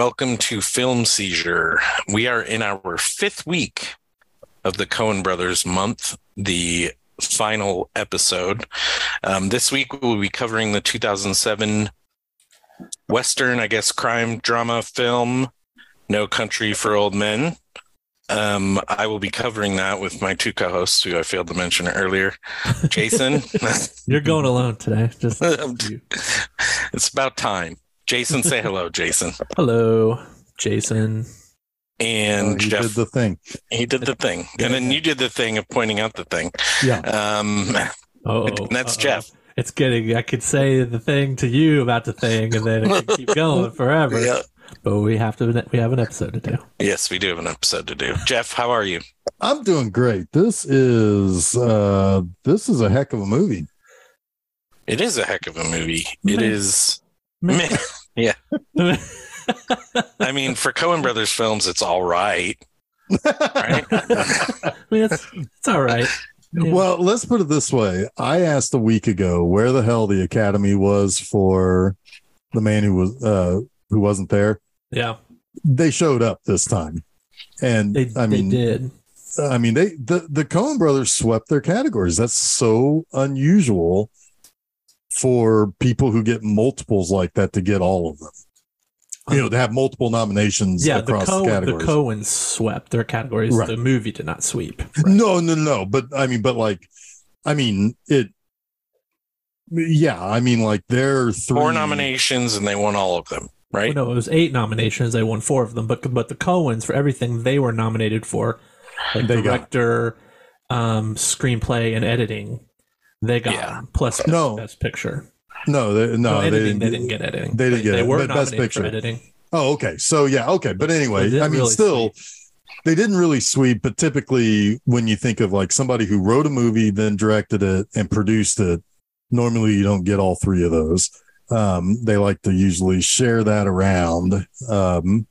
Welcome to Film Seizure. We are in our fifth week of the Coen Brothers month, the final episode. Um, this week we will be covering the 2007 Western, I guess, crime drama film, No Country for Old Men. Um, I will be covering that with my two co-hosts, who I failed to mention earlier. Jason, You're going alone today. Just it's about time. Jason, say hello, Jason. hello, Jason. And Oh, he Jeff, did the thing. he did the thing, and then you did the thing of pointing out the thing. Yeah. Um, Oh, And that's Jeff. It's getting. I could say the thing to you about the thing, and then it could keep going forever. yeah. But we have to. We have an episode to do. Yes, we do have an episode to do. Jeff, how are you? I'm doing great. This is uh this is a heck of a movie. It is a heck of a movie. It Meh. is. Meh. Yeah. I mean, for Coen Brothers films, it's all right. Right? I mean, it's it's all right. Yeah. Well, let's put it this way. I asked a week ago where the hell the Academy was for the man who was uh who wasn't there. Yeah, They showed up this time. And they. I mean they did. I mean they the the Coen brothers swept their categories. That's so unusual for people who get multiples like that to get all of them. You know, to have multiple nominations Yeah, the across Co- the categories. Coens swept their categories. Right. The movie did not sweep. No, no, no. But I mean, but like, I mean, it. Yeah, I mean, like they're three Four nominations, and they won all of them, right? Well, no, it was eight nominations. They won four of them, but but the Coens for everything they were nominated for, like They got- director, um, screenplay, and editing, they got Yeah. plus best, No. best picture. No, they, no, they editing, didn't. they didn't get editing. they didn't get They it, were but Best Picture. for editing. Oh, okay. So yeah, okay. But anyway, I mean, really still, sweep. they didn't really sweep. But typically, when you think of like somebody who wrote a movie, then directed it and produced it, normally you don't get all three of those. Um, they like to usually share that around. Um,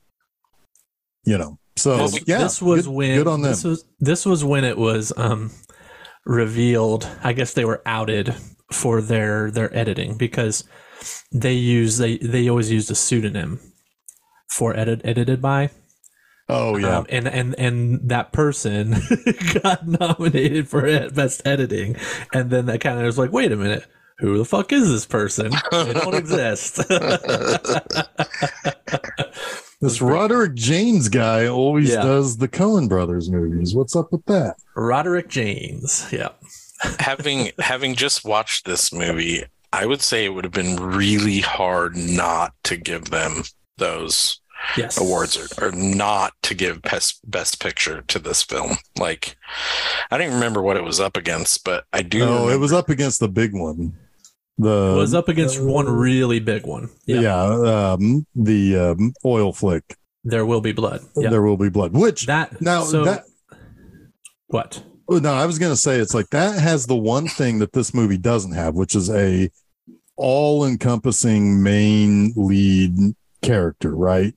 you know, so Well, yeah, this was good, when good on them. this was this was when it was um revealed. I guess they were outed for their their editing because they use they they always used a pseudonym for edit edited by. oh yeah, Um, and and and that person got nominated for best editing, and then that kind of was like, wait a minute, who the fuck is this person? They don't exist. this Roderick Jaynes guy always Yeah. does the Coen brothers movies. What's up with that? Roderick Jaynes, yeah, having having just watched this movie, I would say it would have been really hard not to give them those yes, awards or, or not to give best best picture to this film. Like, I don't remember what it was up against, but I do. Oh, it was up against the big one. The was up against one really big one. Yeah, yeah, um, the um, oil flick. there will be blood. Yeah, There will be blood. Which that now so that what? no, I was going to say it's like that has the one thing that this movie doesn't have, which is a all-encompassing main lead character, right?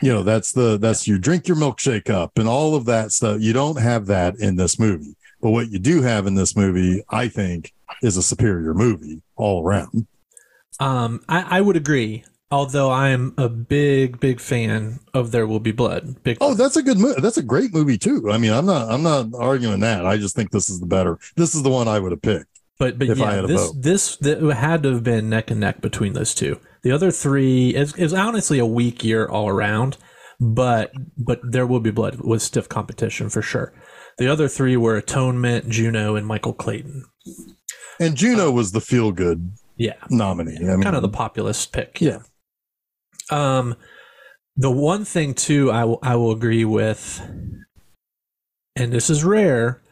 You know, that's the that's you drink your milkshake up and all of that stuff. You don't have that in this movie. But what you do have in this movie, I think, is a superior movie all around. Um, I, I would agree. Although I am a big, big fan of There Will Be Blood. Big. Oh, that's a good movie. That's a great movie too. I mean, I'm not I'm not arguing that. I just think this is the better. This is the one I would have picked. but but if I yeah, had a this vote. this th- it had to have been neck and neck between those two. The other three is is honestly a weak year all around. But but There Will Be Blood was stiff competition for sure. The other three were Atonement, Juno, and Michael Clayton. And Juno was the feel good Yeah, nominee. I mean, kind of the populist pick. Yeah. Um, the one thing too, I will I will agree with, and this is rare,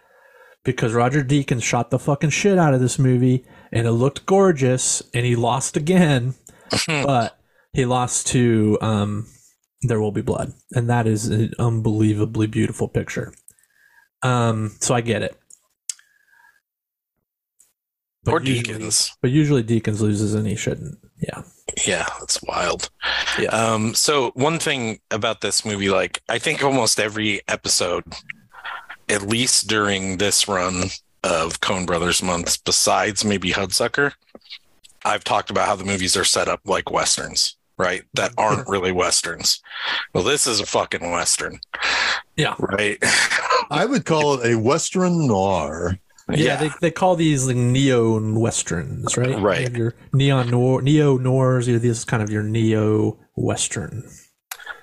because Roger Deakins shot the fucking shit out of this movie, and it looked gorgeous, and he lost again, but he lost to um, There Will Be Blood, and that is an unbelievably beautiful picture. Um, so I get it. But or usually- Deakins. But usually Deakins loses and he shouldn't. Yeah. Yeah, that's wild. Yeah. Um, so one thing about this movie, like I think almost every episode, at least during this run of Coen Brothers months, besides maybe Hudsucker, I've talked about how the movies are set up like westerns. right? That aren't really westerns. Well, this is a fucking western. Yeah. Right. I would call it a Western noir. Yeah, They, they call these like neo westerns, right? Right. You have your neon noir, neo noirs. You this kind of your neo western.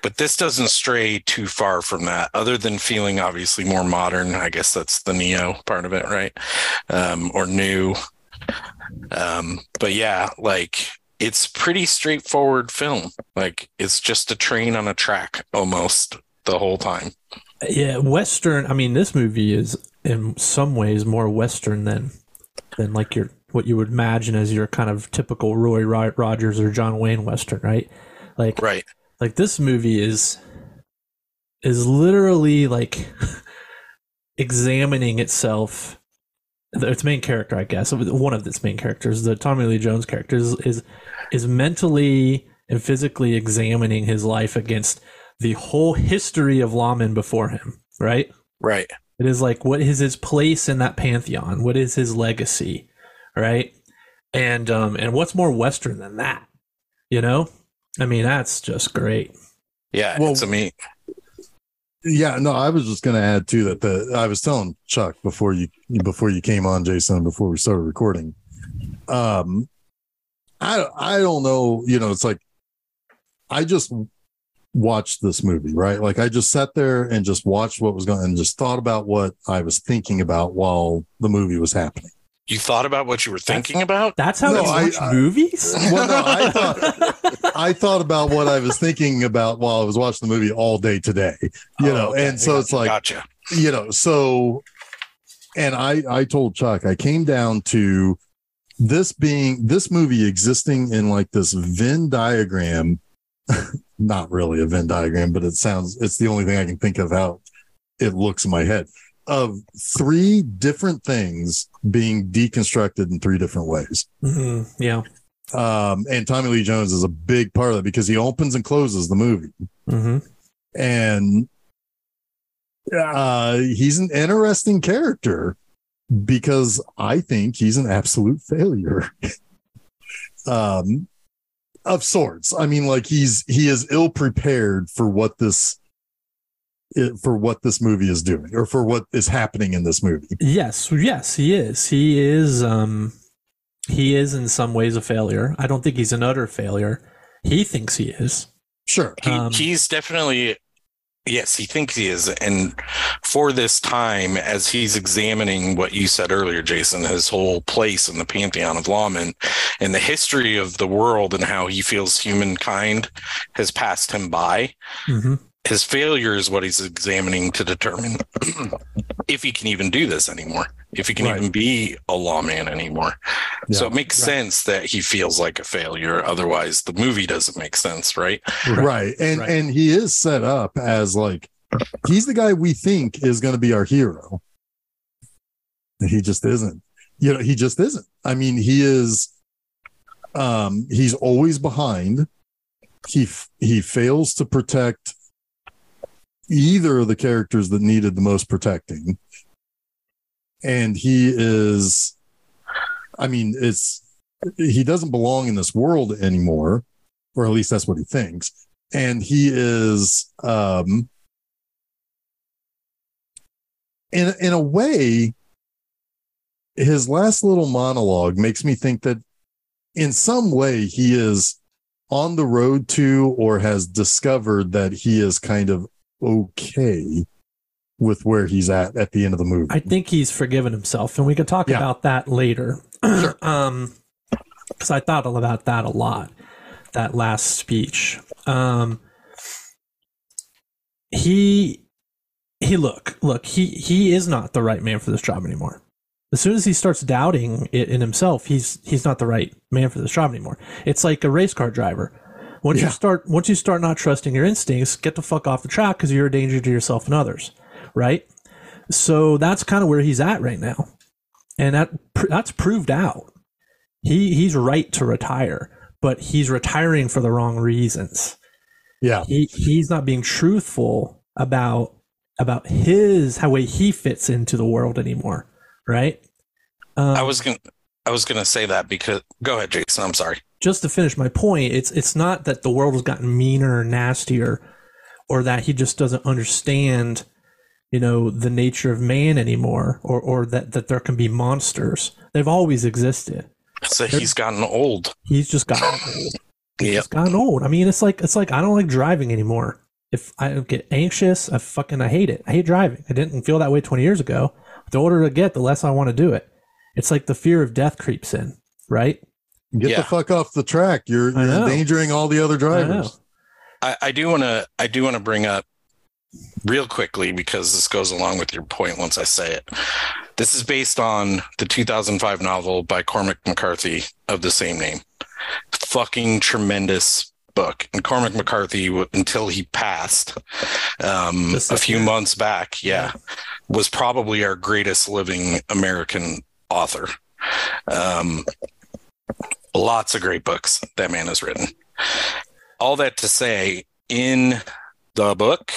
but this doesn't stray too far from that other than feeling obviously more modern i guess that's the neo part of it right um, or new um, but yeah like it's pretty straightforward film like it's just a train on a track almost the whole time Yeah, western. I mean, this movie is in some ways more western than than like your what you would imagine as your kind of typical Roy Rogers or John Wayne western, right? Like right. like this movie is is literally like examining itself its main character i guess one of its main characters the tommy lee jones character is is, is mentally and physically examining his life against the whole history of lawmen before him right? Right it is like what is his place in that pantheon? What is his legacy? Right? And um and what's more western than that? You know? I mean that's just great. Yeah Well- it's a me Yeah, no, I was just going to add too that the I was telling Chuck before you before you came on, Jason, before we started recording. Um, I I don't know, you know, it's like I just watched this movie, right? Like I just sat there and just watched what was going and just thought about what I was thinking about while the movie was happening. you thought about what you were thinking about That's how No, you I- watch I- movies. Well, no, I thought I thought about what I was thinking about while I was watching the movie all day today. You Oh, know, okay. and so it's like gotcha you know so and i i told chuck i came down to this being this movie existing in like this venn diagram not really a venn diagram but it sounds it's the only thing i can think of how it looks in my head. Of three different things being deconstructed in three different ways. Mhm, yeah. um and tommy lee jones is a big part of that because he opens and closes the movie. Hmm and uh, he's an interesting character because I think he's an absolute failure. um, of sorts. I mean, like he's he is ill prepared for what this for what this movie is doing or for what is happening in this movie. Yes, yes, he is. He is. Um, he is in some ways a failure. I don't think he's an utter failure. He thinks he is. Sure. He, Um, he's definitely, yes, he thinks he is. And for this time, as he's examining what you said earlier, Jason, his whole place in the pantheon of lawmen and the history of the world and how he feels humankind has passed him by, hmm his failure is what he's examining to determine if he can even do this anymore, if he can Right. even be a lawman anymore. so it makes Right. sense that he feels like a failure. Otherwise, the movie doesn't make sense, right? right and Right. and he is set up as like he's the guy we think is going to be our hero and he just isn't you know he just isn't i mean he is um he's always behind he f- he fails to protect either of the characters that needed the most protecting. And he is i mean it's he doesn't belong in this world anymore or at least that's what he thinks. And he is um in in a way his last little monologue makes me think that in some way he is on the road to or has discovered that he is kind of okay with where he's at at the end of the movie I think he's forgiven himself, and we could talk Yeah. about that later. um, because I thought about that a lot. That last speech. Um, he he look look he he is not the right man for this job anymore. As soon as he starts doubting it in himself, he's he's not the right man for this job anymore. It's like a race car driver. Once Yeah. you start once you start not trusting your instincts, get the fuck off the track because you're a danger to yourself and others, right? So that's kind of where he's at right now, and that that's proved out. He he's right to retire, but he's retiring for the wrong reasons. yeah He he's not being truthful about about his how way he fits into the world anymore, right? Um, I was gonna I was gonna say that because go ahead, Jason. I'm sorry. Just to finish my point, it's it's not that the world has gotten meaner or nastier, or that he just doesn't understand, you know, the nature of man anymore, or or that that there can be monsters. They've always existed. So he's gotten old. He's just gotten old. He's Yep. just gotten old. I mean, it's like it's like I don't like driving anymore. If I get anxious, I fucking I hate it. I hate driving. I didn't feel that way 20 years ago. The older I get, the less I want to do it. It's like the fear of death creeps in, right? Get Yeah. the fuck off the track. You're, you're endangering all the other drivers. I, I do want to I do want to bring up real quickly because this goes along with your point once I say it. This is based on the 2005 novel by Cormac McCarthy of the same name. Fucking tremendous book. And Cormac McCarthy, until he passed um, a few months back, yeah, was probably our greatest living American author. Um, lots of great books that man has written. All that to say, in the book,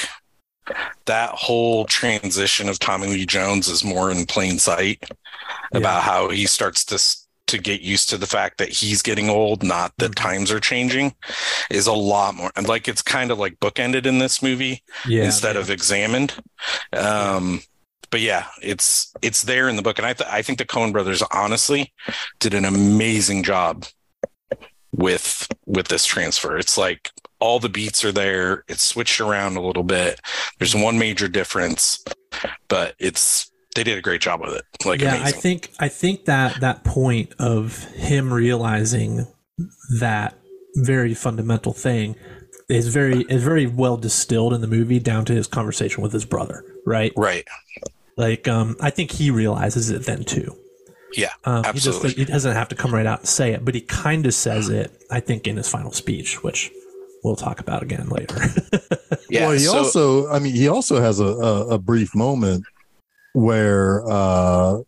that whole transition of Tommy Lee Jones is more in plain sight about how he starts to to get used to the fact that he's getting old, not that times are changing, is a lot more. And like it's kind of like bookended in this movie Yeah. instead of examined. Um, but yeah, it's it's there in the book, and I th- I think the Coen brothers honestly did an amazing job with with this transfer. It's like all the beats are there. It's switched around a little bit. There's one major difference, but it's they did a great job with it. Like yeah, I think I think that that point of him realizing that very fundamental thing is very is very well distilled in the movie down to his conversation with his brother, right? right. Like um I think he realizes it then too. Yeah, Um, he absolutely. just he doesn't have to come right out and say it, but he kind of says it I think in his final speech, which we'll talk about again later. yeah. well, he so- also, I mean, he also has a, a, a brief moment where uh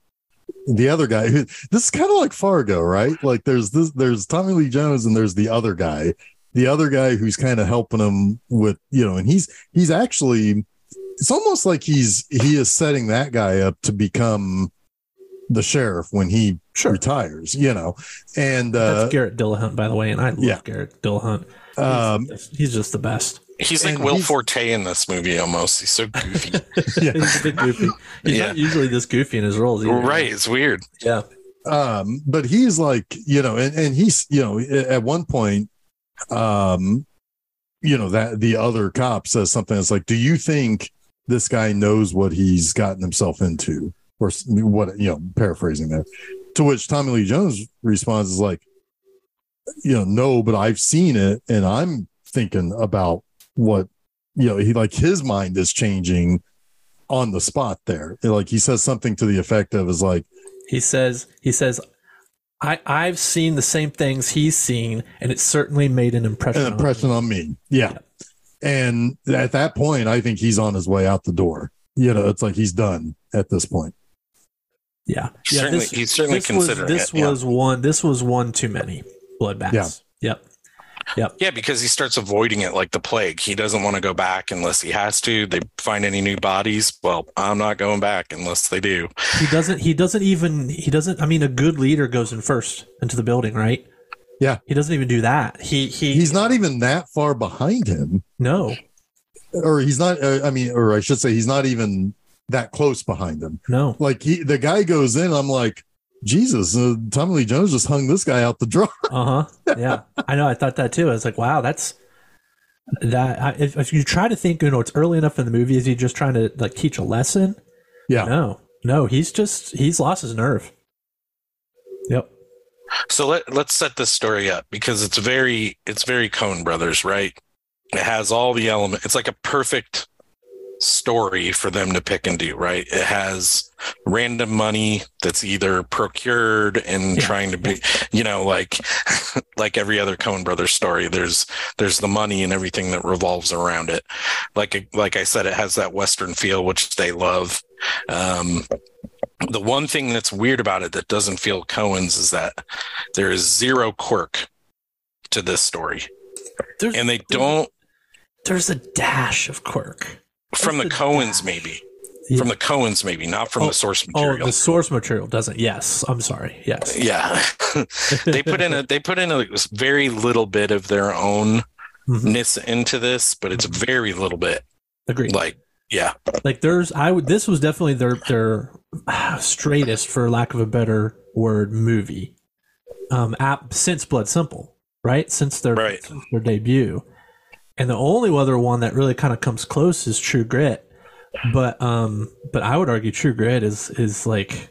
the other guy, who, this is kind of like Fargo, right? Like there's this, there's Tommy Lee Jones, and there's the other guy, the other guy who's kind of helping him with, you know, and he's he's actually, it's almost like he's he is setting that guy up to become the sheriff when he sure. retires, you know, and uh, That's Garrett Dillahunt, by the way, and I love yeah. Garrett Dillahunt. He's, um, he's just the best. he's like and Will he's- Forte in this movie almost. He's so goofy. yeah. He's a bit goofy. He's Yeah. not usually this goofy in his roles. Either. right. It's weird. Yeah. um but he's like you know and, and he's you know at one point um you know that the other cop says something that's like do you think this guy knows what he's gotten himself into or what you know paraphrasing there to which tommy lee jones responds is like you know no but i've seen it and i'm thinking about what you know he like his mind is changing on the spot there like he says something to the effect of is like He says. He says. I, I've seen the same things he's seen, and it certainly made an impression. an on impression me. on me. Yeah. And at that point, I think he's on his way out the door. You know, it's like he's done at this point. Yeah, Certainly- he's certainly this was, considering this it, yeah. was one. This was one too many bloodbaths. Yeah. Yep. Yep. Yeah, because he starts avoiding it like the plague. He doesn't want to go back unless he has to. They find any new bodies. Well, I'm not going back unless they do. He doesn't. He doesn't even. He doesn't. I mean, a good leader goes in first into the building, right? Yeah. He doesn't even do that. He he. He's not even that far behind him, no or he's not, uh, I mean, or I should say, he's not even that close behind him. no. Like he, the guy goes in, I'm like, Jesus, uh, Tommy Lee Jones just hung this guy out the door. Uh huh. Yeah, I know. I thought that too. I was like, wow, that's that. If, if you try to think, you know, it's early enough in the movie. Is he just trying to like teach a lesson? Yeah. No, no. He's just he's lost his nerve. Yep. So let let's set this story up because it's very it's very Coen Brothers, right? It has all the element. It's like a perfect story for them to pick and do, right? It has random money that's either procured and Yeah. trying to be, you know, like like every other Coen Brothers story. There's there's the money and everything that revolves around it. Like like I said, it has that Western feel, which they love. Um, the one thing that's weird about it that doesn't feel Coen's is that there is zero quirk to this story, There's, and they don't There's a dash of quirk. From the a Coens maybe. from the Coens, maybe not from Oh, the source material. Oh, the source material doesn't. Yes, I'm sorry. Yes. yeah, they put in a they put in a very little bit of their own Mhm. ness into this, but it's very little bit. Agreed. Like, yeah, Like there's, I would. This was definitely their their straightest, for lack of a better word, movie. Um, app since Blood Simple, right? Since their Right. since their debut, and the only other one that really kind of comes close is True Grit. But um, but I would argue True Grit is is like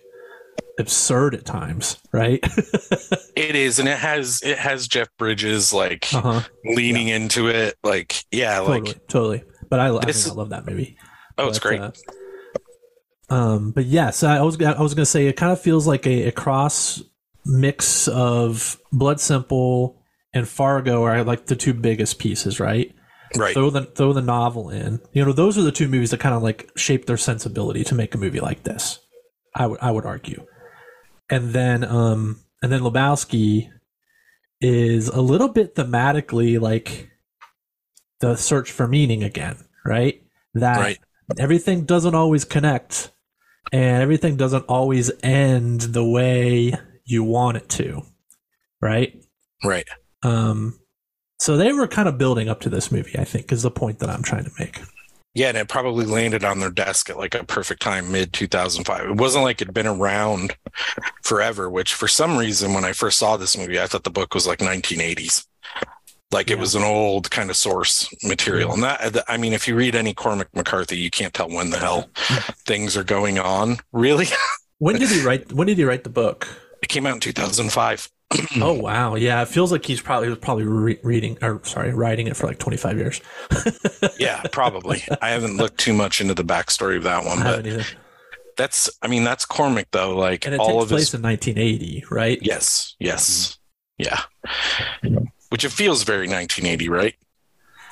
absurd at times, right? it is, and it has it has Jeff Bridges like uh huh. leaning into it. Like, yeah, like Totally, totally. But I, I, mean, I love that movie. oh, it's great. uh, um, but yes, I was I was gonna say it kind of feels like a, a cross mix of Blood Simple and Fargo are like the two biggest pieces, right? right. Throw the throw the novel in. You know, those are the two movies that kind of like shape their sensibility to make a movie like this. I would I would argue. And then um and then Lebowski is a little bit thematically like the search for meaning again, right? That Right. everything doesn't always connect and everything doesn't always end the way you want it to. Right? Right. Um, so they were kind of building up to this movie, I think, is the point that I'm trying to make. Yeah, and it probably landed on their desk at like a perfect time, mid 2005. It wasn't like it'd been around forever, which for some reason, when I first saw this movie, I thought the book was like 1980s. Like it was an old kind of source material. And that, I mean, if you read any Cormac McCarthy, you can't tell when the hell things are going on. Really? When did he write? When did he write the book? It came out in 2005. Oh wow, yeah, it feels like he's probably was probably re- reading or sorry, writing it for like 25 years. Yeah, probably. I haven't looked too much into the backstory of that one, but either. that's, I mean, that's Cormac though. Like And it all takes of place his in 1980, right? Yes, yes, mm-hmm. yeah. Which it feels very 1980, right?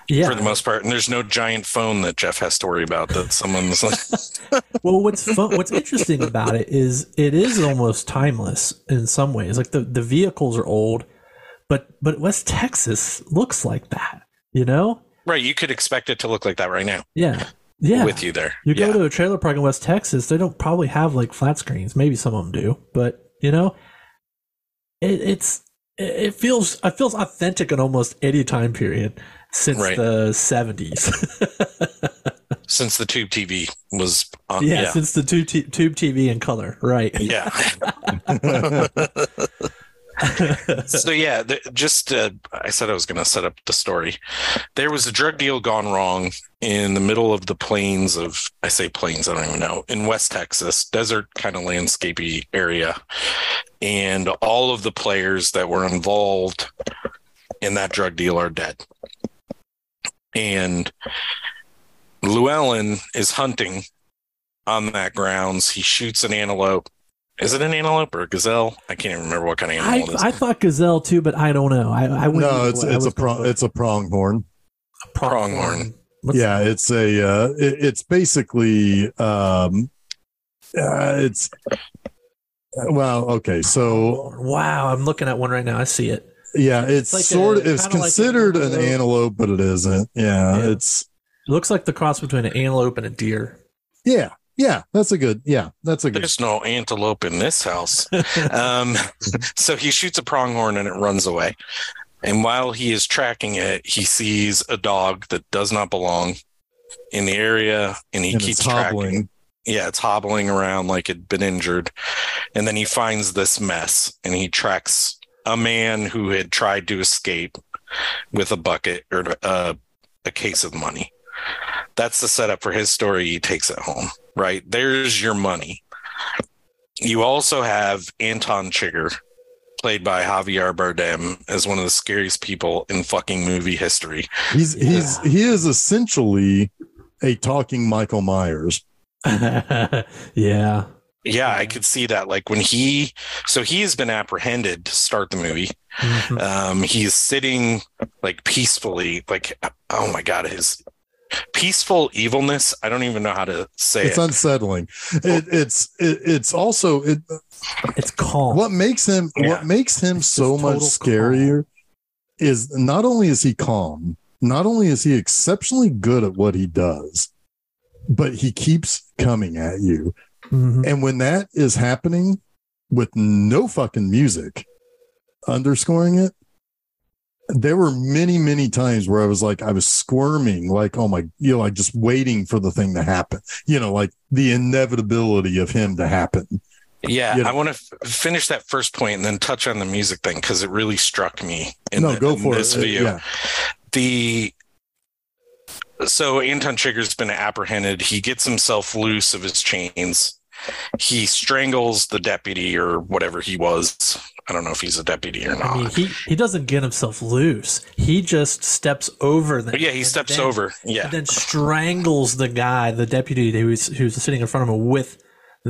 Yeah. For the most part, and there's no giant phone that Jeff has to worry about that someone's like, well, what's fun, what's interesting about it is it is almost timeless in some ways. Like the the vehicles are old, but but West Texas looks like that. You know? right. You could expect it to look like that right now Yeah. Yeah. with you there. You go yeah, to a trailer park in West Texas, they don't probably have like flat screens. Maybe some of them do, but you know, it, it's it it feels it feels authentic in almost any time period since Right. the seventies. since the tube TV was on. yeah, Yeah, since the tube, t- tube TV in color, right? yeah. so yeah, th- just uh, I said I was going to set up the story. There was a drug deal gone wrong in the middle of the plains of I say plains, I don't even know, in West Texas, desert kind of landscapey area, and all of the players that were involved in that drug deal are dead. And Llewellyn is hunting on that grounds. He shoots an antelope. Is it an antelope or a gazelle? I can't even remember what kind of I, it is. I thought gazelle too, but I don't know. I, I no, it's it's was a pro, gonna go it's a pronghorn. pronghorn. What's- yeah, it's a uh, it, it's basically um, uh, it's well, okay, so Wow, I'm looking at one right now. I see it. Yeah, it's, like sort a- of it's kinda like a considered an antelope. antelope, but it isn't. Yeah, Yeah. it's It looks like the cross between an antelope and a deer. yeah, yeah. That's a good. Yeah, that's a good. There's no antelope in this house. Um, so he shoots a pronghorn and it runs away. And while he is tracking it, he sees a dog that does not belong in the area, and he and keeps tracking. Yeah, it's hobbling around like it'd been injured. And then he finds this mess and he tracks a man who had tried to escape with a bucket or uh, a case of money. That's the setup for his story. He takes it home, right? There's your money. You also have Anton Chigurh, played by Javier Bardem, as one of the scariest people in fucking movie history. He's he's he is essentially a talking Michael Myers. yeah. Yeah, I could see that. Like when he, so he has been apprehended to start the movie. Mhm. Um, he's sitting like peacefully, like oh my god, his peaceful evilness. I don't even know how to say It's it. unsettling. It, it's it, it's also it, It's calm. what makes him Yeah. what makes him so much total scarier is not only is he calm, not only is he exceptionally good at what he does, but he keeps coming at you. Mhm. And when that is happening with no fucking music underscoring it, there were many, many times where I was like, I was squirming, like, oh my, you know, like just waiting for the thing to happen, you know, like the inevitability of him to happen. Yeah, You know. I want to f- finish that first point and then touch on the music thing because it really struck me in, no, the- go in for this it. Uh, video. Yeah. The so Anton Chigurh's been apprehended. He gets himself loose of his chains. He strangles the deputy or whatever he was. I don't know if he's a deputy or I not. mean, he he doesn't get himself loose. He just steps over them. yeah, he steps then- over. Yeah. and then strangles the guy, the deputy who's who's sitting in front of him with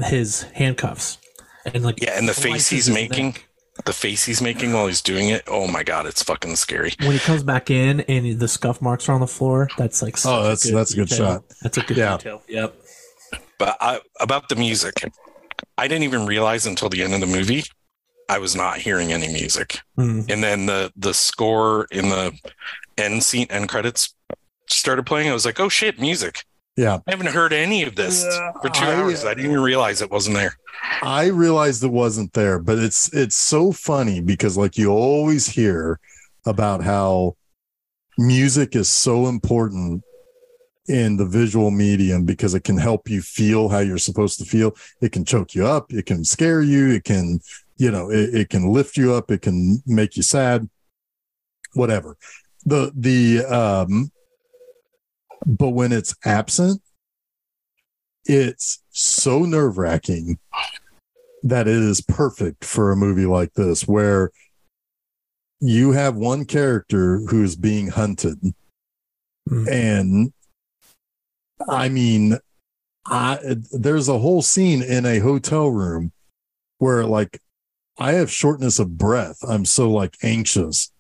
his handcuffs, and like Yeah, and the face he's making, neck. The face he's making while he's doing it. Oh my god, it's fucking scary. when he comes back in and the scuff marks are on the floor. That's like Oh, that's- that's a good detail. shot. That's a good Yeah. detail. Yep. But I, about the music, I didn't even realize until the end of the movie I was not hearing any music. Mm. And then the the score in the end scene end credits started playing. I was like, oh shit, music. Yeah. I haven't heard any of this for two I- hours. I didn't even realize it wasn't there. I realized it wasn't there, but it's it's so funny because like you always hear about how music is so important in the visual medium because it can help you feel how you're supposed to feel. It can choke you up, it can scare you, it can, you know, it, it can lift you up, it can make you sad, whatever. The the um but when it's absent, it's so nerve wracking that it is perfect for a movie like this, where you have one character who's being hunted. Mm. And I mean, I, there's a whole scene in a hotel room where, like, I have shortness of breath. I'm so like anxious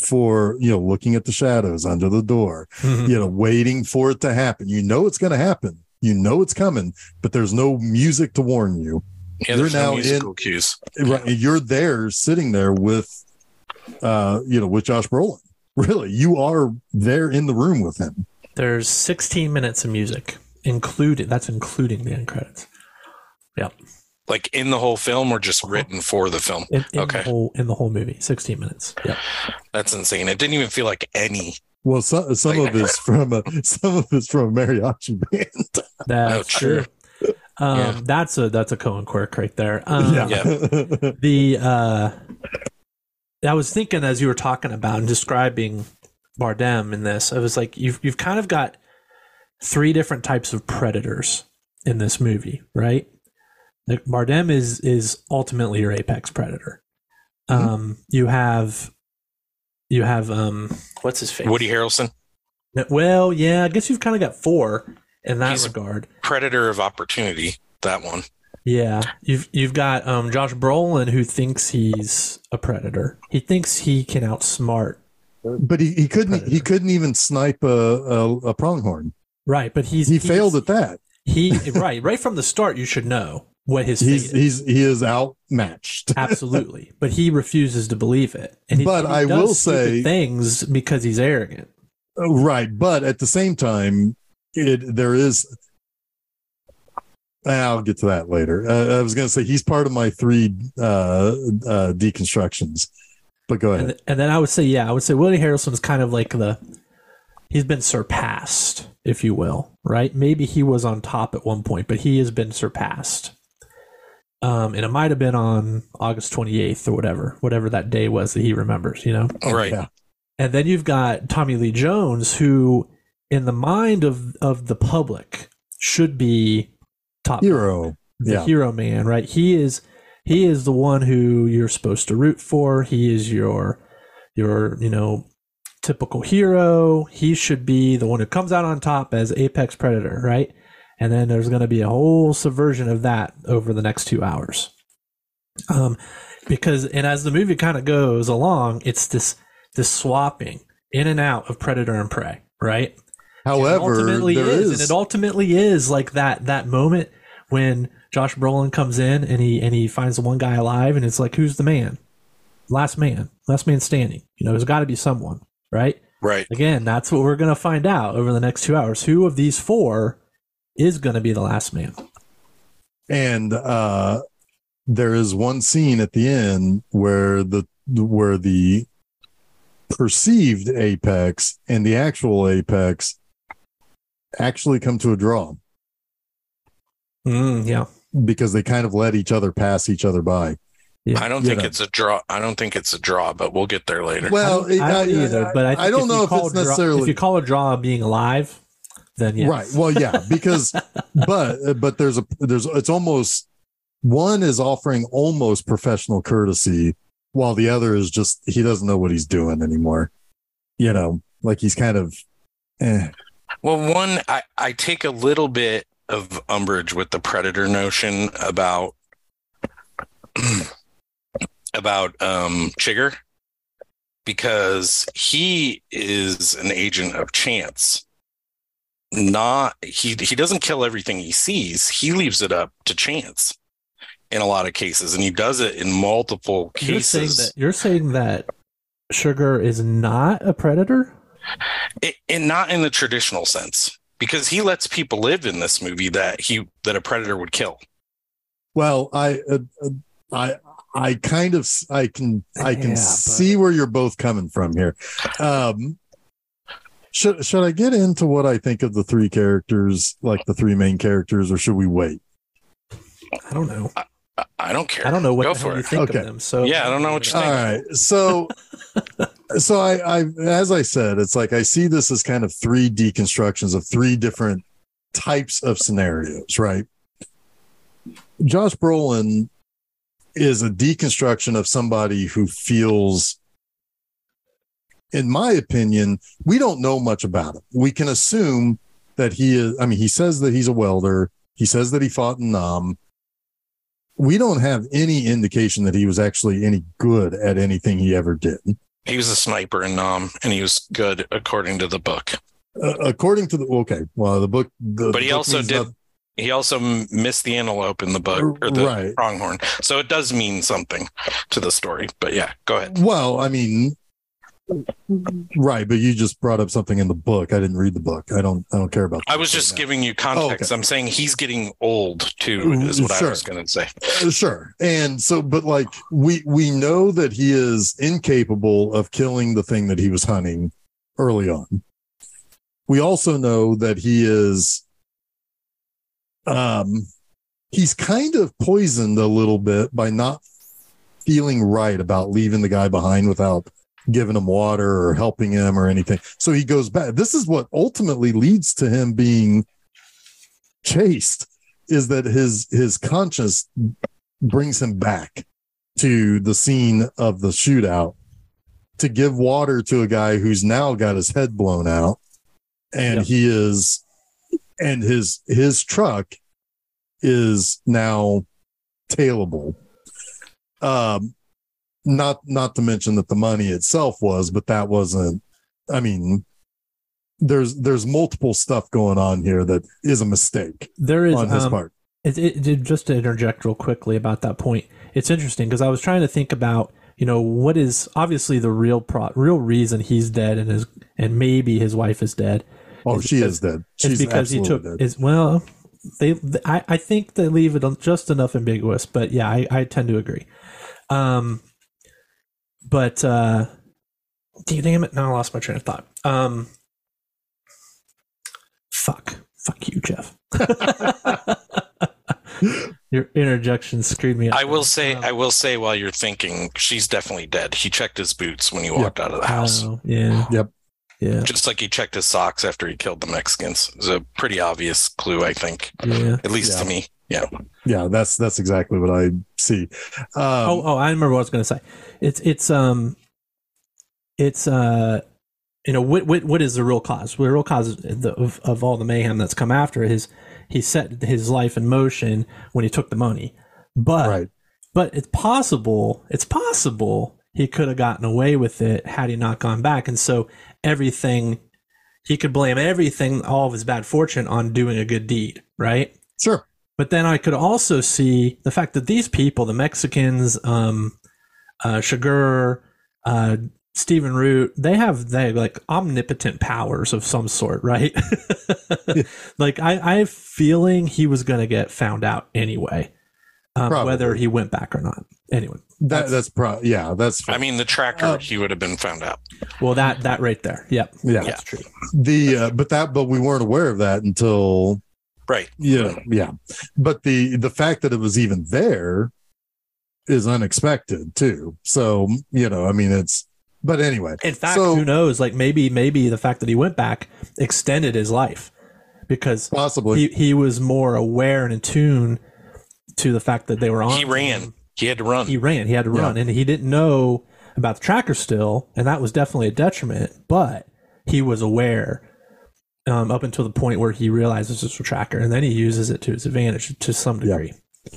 for, you know, looking at the shadows under the door Mhm. you know, waiting for it to happen. You know it's going to happen. You know it's coming, but there's no music to warn you. Yeah, You're there's no now musical cues. Right? You're there, sitting there with, uh, you know, with Josh Brolin. Really, you are there in the room with him. There's 16 minutes of music included. That's including the end credits. Yep. Like in the whole film or just written for the film. In, in Okay. the whole in the whole movie, 16 minutes. Yeah. That's insane. It didn't even feel like any. Well, some some of it's from a some of it's from a mariachi band. That's Oh, true. true. Um, Yeah. That's a that's a Coen quirk right there. Um, Yeah. The uh, I was thinking as you were talking about and describing Bardem in this, I was like, you've you've kind of got three different types of predators in this movie, right? Like Bardem is is ultimately your apex predator. Mhm. Um, you have you have um, what's his face? Woody Harrelson, Well, yeah, I guess you've kind of got four in that He's a- regard. predator of opportunity. That one. Yeah, you've you've got um, Josh Brolin who thinks he's a predator. He thinks he can outsmart. but he, he couldn't he couldn't even snipe a, a, a pronghorn. Right, but he's He he's- failed at that. He right right from the start. You should know what his He's he's he is outmatched. Absolutely, but he refuses to believe it. And he, But he I does will say- things because he's arrogant. right but at the same time it there is i'll get to that later uh, i was going to say he's part of my three uh, uh deconstructions but go ahead And, and then I would say, yeah, I would say Harrelson is kind of like the he's been surpassed, if you will, right? Maybe he was on top at one point, but he has been surpassed. Um, and it might have been on August 28th or whatever, whatever that day was that he remembers, you know? Oh, Right. yeah. And then you've got Tommy Lee Jones, who, in the mind of, of the public, should be top hero the Yeah. hero man, right? He is he is the one who you're supposed to root for. He is your your, you know, typical hero. He should be the one who comes out on top as apex predator, right? And then there's going to be a whole subversion of that over the next 2 hours. Um because and as the movie kind of goes along, it's this this swapping in and out of predator and prey, right? however ultimately there is, is, and it ultimately is like that that moment when Josh Brolin comes in and he and he finds the one guy alive and it's like who's the man last man last man standing you know there's got to be someone right Right. again that's what we're going to find out over the next 2 hours who of these four is going to be the last man. and uh there is one scene at the end where the where the perceived apex and the actual apex actually come to a draw Mm, yeah. because they kind of let each other pass each other by Yeah. I don't You think know. it's a draw. I don't think it's a draw, but we'll get there later. well I don't, I don't I- either, but I, I don't if know if it's a draw- necessarily if you call a draw being alive, then yes. Right. Well, yeah, because but but there's a there's it's almost one is offering almost professional courtesy while the other is just he doesn't know what he's doing anymore. You know, like he's kind of eh. Well, one, I, I take a little bit of umbrage with the predator notion about about um Chigurh because he is an agent of chance. Not he he doesn't kill everything he sees. He leaves it up to chance in a lot of cases, and he does it in multiple You're saying cases. that you're saying that Chigurh is not a predator. it, and not in the traditional sense because he lets people live in this movie that he that a predator would kill well, I uh, uh, I I kind of I can I can Yeah, but- see where you're both coming from here. Um should should I get into what I think of the three characters, like the three main characters, or should we wait? I don't know. I, I don't care I don't know what Go the hell for you it. think Okay. of them. So Yeah, I don't know what you think. All right. So, so I, I, as I said, it's like I see this as kind of three deconstructions of three different types of scenarios, right? Josh Brolin is a deconstruction of somebody who feels, in my opinion, we don't know much about him. We can assume that he is, I mean, he says that he's a welder. He says that he fought in Nam we don't have any indication that he was actually any good at anything he ever did. he was a sniper in nam and he was good according to the book Uh, according to the okay, well, the book, the, but he book also did nothing- he also missed the antelope in the book or the right. pronghorn so it does mean something to the story but yeah go ahead Well, I mean, right, but you just brought up something in the book. I didn't read the book. I don't. I don't care about. i was just right giving you context okay. i'm saying he's getting old too is what i Sure. was going to say Uh, sure and so but like we we know that he is incapable of killing the thing that he was hunting early on we also know that he is um he's kind of poisoned a little bit by not feeling right about leaving the guy behind without giving him water or helping him or anything. So he goes back. This is what ultimately leads to him being chased is that his his conscience brings him back to the scene of the shootout to give water to a guy who's now got his head blown out. And Yeah. he is and his his truck is now tailable. Um not not to mention that the money itself was but that wasn't i mean there's there's multiple stuff going on here that is a mistake there is on his um, part It, it, just to interject real quickly about that point, it's interesting because I was trying to think about, you know, what is obviously the real pro, real reason he's dead and his and maybe his wife is dead. oh It's she because- is dead It's she's because he took dead. is well, they I, I think they leave it just enough ambiguous, but yeah, I, I tend to agree. Um, but uh, damn it, now I lost my train of thought. Um, fuck, fuck you, Jeff. Your interjection screwed me up. I will say, Um, I will say, while you're thinking, she's definitely dead. He checked his boots when he walked out of the house, oh, yeah. Yep. Yeah. just like he checked his socks after he killed the Mexicans. It's a pretty obvious clue, I think, Yeah. at least Yeah. to me. Yeah, yeah that's that's exactly what i see um, oh, oh, I remember what I was going to say. It's it's um, it's uh, you know, what what what is the real cause? The real cause of, the, of of all the mayhem that's come after is he set his life in motion when he took the money, but right but it's possible it's possible he could have gotten away with it had he not gone back, and so everything he could blame everything all of his bad fortune on doing a good deed, right? sure But then I could also see the fact that these people, the Mexicans, um, uh, Chigurh, uh, Stephen Root, they have they have like omnipotent powers of some sort, right? like I, I have feeling he was going to get found out anyway, um, whether he went back or not. Anyway, That that's pro yeah, that's I mean, the tracker, Uh, he would have been found out. well that that right there, yep, yeah. that's true. The uh, but that but we weren't aware of that until Right. yeah, yeah. But the the fact that it was even there is unexpected too. So, you know, I mean it's but anyway. In fact, So- who knows? Like maybe maybe the fact that he went back extended his life because Possibly. he he was more aware and in tune to the fact that they were on. He ran. He had to run. He ran. He had to Yeah. run, and he didn't know about the tracker still, and that was definitely a detriment. But he was aware um, up until the point where he realizes it's a tracker, and then he uses it to his advantage to some Yeah. degree.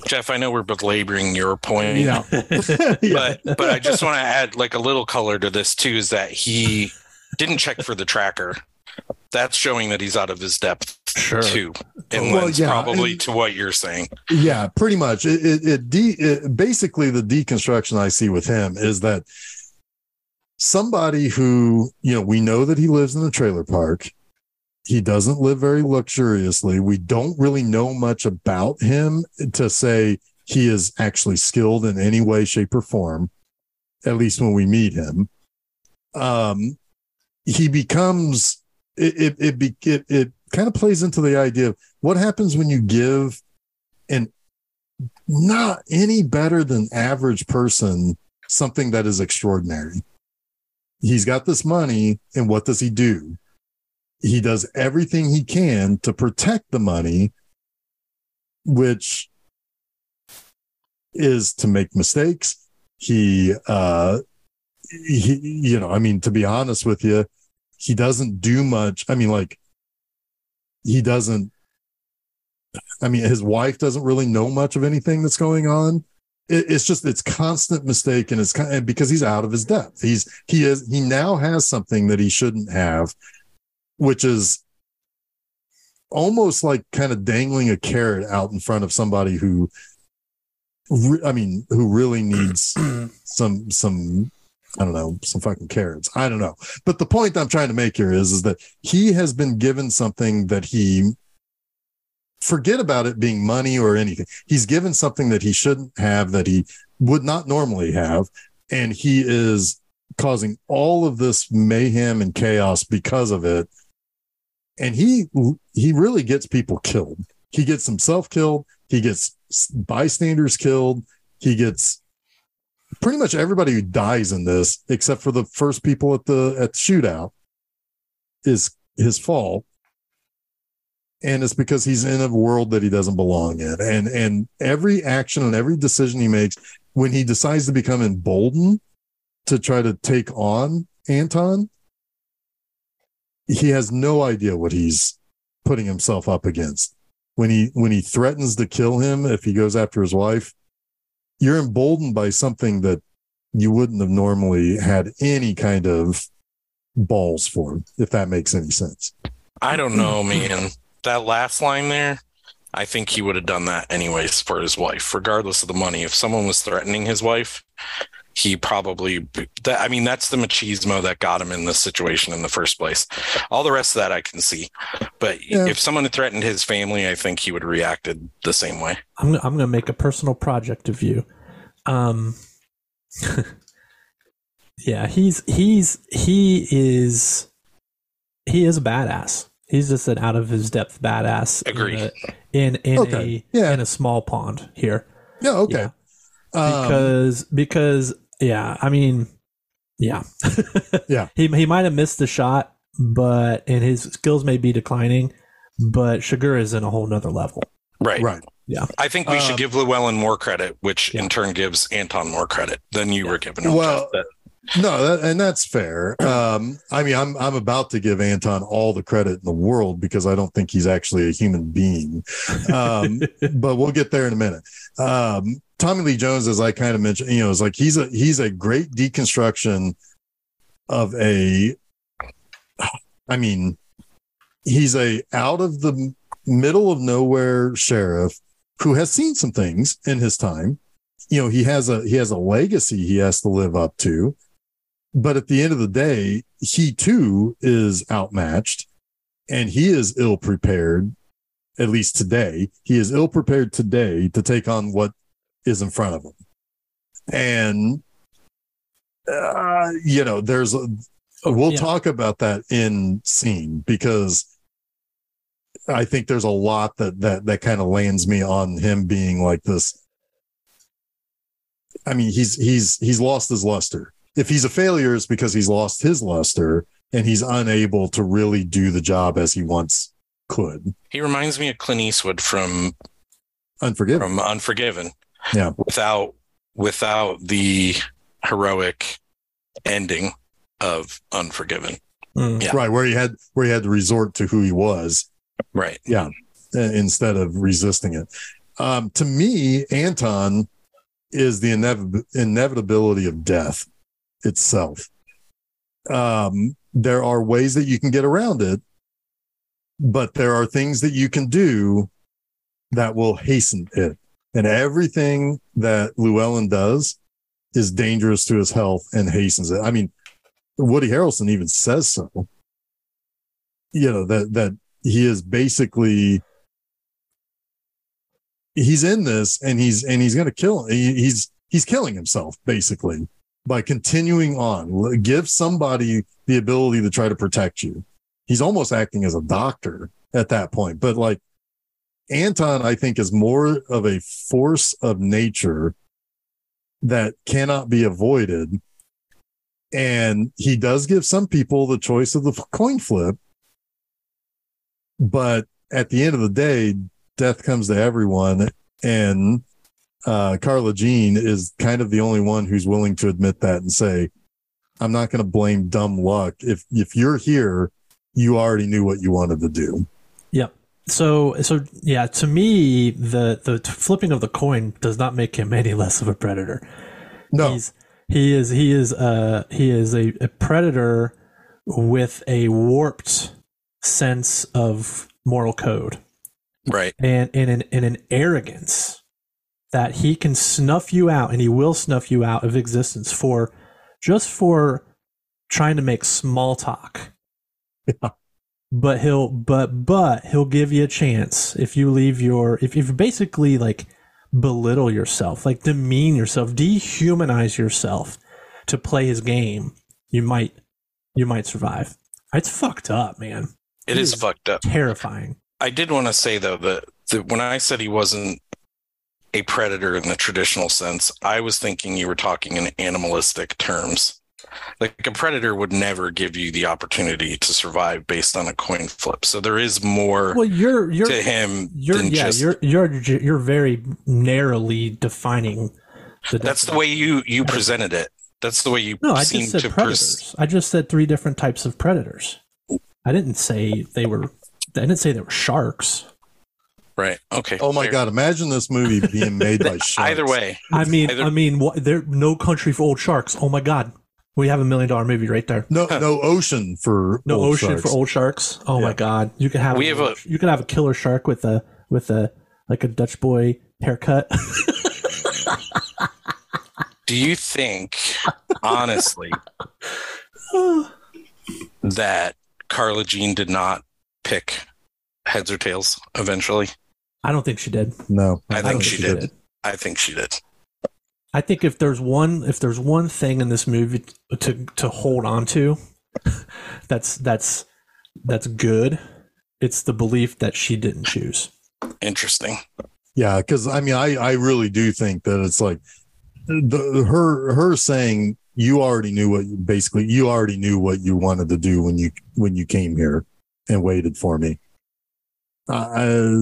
Jeff, I know we're belaboring your point. yeah. yeah. But but I just want to add like a little color to this too is that he didn't check for the tracker. That's showing that he's out of his depth Sure. too. And Well, yeah, probably and- to what you're saying. Yeah, pretty much. It, it, it, de- it basically the deconstruction I see with him is that somebody who you know we know that he lives in a trailer park. He doesn't live very luxuriously. We don't really know much about him to say he is actually skilled in any way, shape, or form. At least when we meet him, um, he becomes it. It it, it, it kind of plays into the idea of what happens when you give an not any better than average person something that is extraordinary. He's got this money, and what does he do? He does everything he can to protect the money, which is to make mistakes. He, uh, he, you know, I mean, to be honest with you, he doesn't do much. I mean, like, he doesn't I mean, his wife doesn't really know much of anything that's going on. It, it's just it's constant mistake, and it's because he's out of his depth. He's he is he now has something that he shouldn't have, which is almost like kind of dangling a carrot out in front of somebody who, I mean, who really needs some some I don't know, some fucking carrots. I don't know. But the point I'm trying to make here is, is that he has been given something that he forget about it being money or anything. He's given something that he shouldn't have that he would not normally have. And he is causing all of this mayhem and chaos because of it. And he he really gets people killed. He gets himself killed. He gets bystanders killed. He gets pretty much everybody who dies in this, except for the first people at the at the shootout, is his fault. And it's because he's in a world that he doesn't belong in. And and every action and every decision he makes, when he decides to become emboldened to try to take on Anton, he has no idea what he's putting himself up against. When he when he threatens to kill him if he goes after his wife, you're emboldened by something that you wouldn't have normally had any kind of balls for, if that makes any sense. I don't know, man. That last line there, I think he would have done that anyways for his wife, regardless of the money. If someone was threatening his wife, he probably that I mean that's the machismo that got him in this situation in the first place. All the rest of that I can see. But Yeah. if someone had threatened his family, I think he would have reacted the same way. I'm I'm gonna make a personal project of you. Um, yeah, he's he's he is he is a badass. He's just an out of his depth badass. Agree. In a, in, in Okay, a yeah. in a small pond here Yeah, okay. Um, because because yeah, I mean, yeah, Yeah. He he might have missed the shot, but and his skills may be declining, but Chigurh is in a whole nother level. Right. right. Yeah. I think we should Um, give Llewellyn more credit, which Yeah. in turn gives Anton more credit than you were giving him. Well, That- No, that, and that's fair. Um, I mean, I'm I'm about to give Anton all the credit in the world because I don't think he's actually a human being. Um, but we'll get there in a minute. Um, Tommy Lee Jones, as I kind of mentioned, you know, is like he's a he's a great deconstruction of a. I mean, he's a out of the middle of nowhere sheriff who has seen some things in his time. You know, he has a he has a legacy he has to live up to but at the end of the day, he too is outmatched and he is ill prepared, at least today. He is ill prepared today to take on what is in front of him. And, uh, you know, there's, a, we'll yeah. talk about that in scene because I think there's a lot that, that, that kind of lands me on him being like this. I mean, he's, he's, he's lost his luster. If he's a failure, it's because he's lost his luster and he's unable to really do the job as he once could. He reminds me of Clint Eastwood from Unforgiven. from Unforgiven. Yeah. Without without the heroic ending of Unforgiven. Mm. Yeah. Right. Where he had, where he had to resort to who he was Right. uh, instead of resisting it. Um, to me, Anton is the inev- inevitability of death itself. Um, there are ways that you can get around it, but there are things that you can do that will hasten it. And everything that Llewellyn does is dangerous to his health and hastens it. I mean, Woody Harrelson even says so. You know, that, that he is basically he's in this and he's and he's to kill he, he's he's killing himself basically by continuing on. Give somebody the ability to try to protect you. He's almost acting as a doctor at that point but like anton i think is more of a force of nature that cannot be avoided. And he does give some people the choice of the coin flip. But at the end of the day, death comes to everyone. And uh, Carla Jean is kind of the only one who's willing to admit that and say, I'm not going to blame dumb luck. If, if you're here, you already knew what you wanted to do. Yep. So so yeah, to me, the the flipping of the coin does not make him any less of a predator. No, He's he is he is uh he is a, a predator with a warped sense of moral code Right. and and an, and an arrogance that he can snuff you out and he will snuff you out of existence for just for trying to make small talk. Yeah. But he'll but but he'll give you a chance if you leave your if if you basically like belittle yourself, like demean yourself, dehumanize yourself to play his game, you might you might survive. It's fucked up, man. It is Yes. fucked up. Terrifying. I did want to say though that, that when I said he wasn't a predator in the traditional sense, I was thinking you were talking in animalistic terms. Like a predator would never give you the opportunity to survive based on a coin flip. So there is more Well, you're you're to him You're than yeah, just you're you're you're very narrowly defining the that's the way you you presented it. That's the way you No, I seem just said to predators. pers- I just said three different types of predators. I didn't say they were I didn't say they were sharks. Right. Okay. oh my fair. God. Imagine this movie being made by sharks. Either way, I mean Either- I mean what there no country for old sharks. Oh my god. We have a million dollar movie right there. No, no ocean for No old ocean sharks. for old sharks. Oh my Yeah. god. You could have We have a- you could have a killer shark with a with a like a Dutch boy haircut. do you think honestly that Carla Jean did not pick heads or tails eventually? I don't think she did. No, I I think don't she did. I think she did. I think if there's one if there's one thing in this movie to to hold on to that's that's that's good, it's the belief that she didn't choose. Interesting. Yeah, because I mean, I I really do think that it's like the her her saying you already knew what basically you already knew what you wanted to do when you when you came here and waited for me. Uh,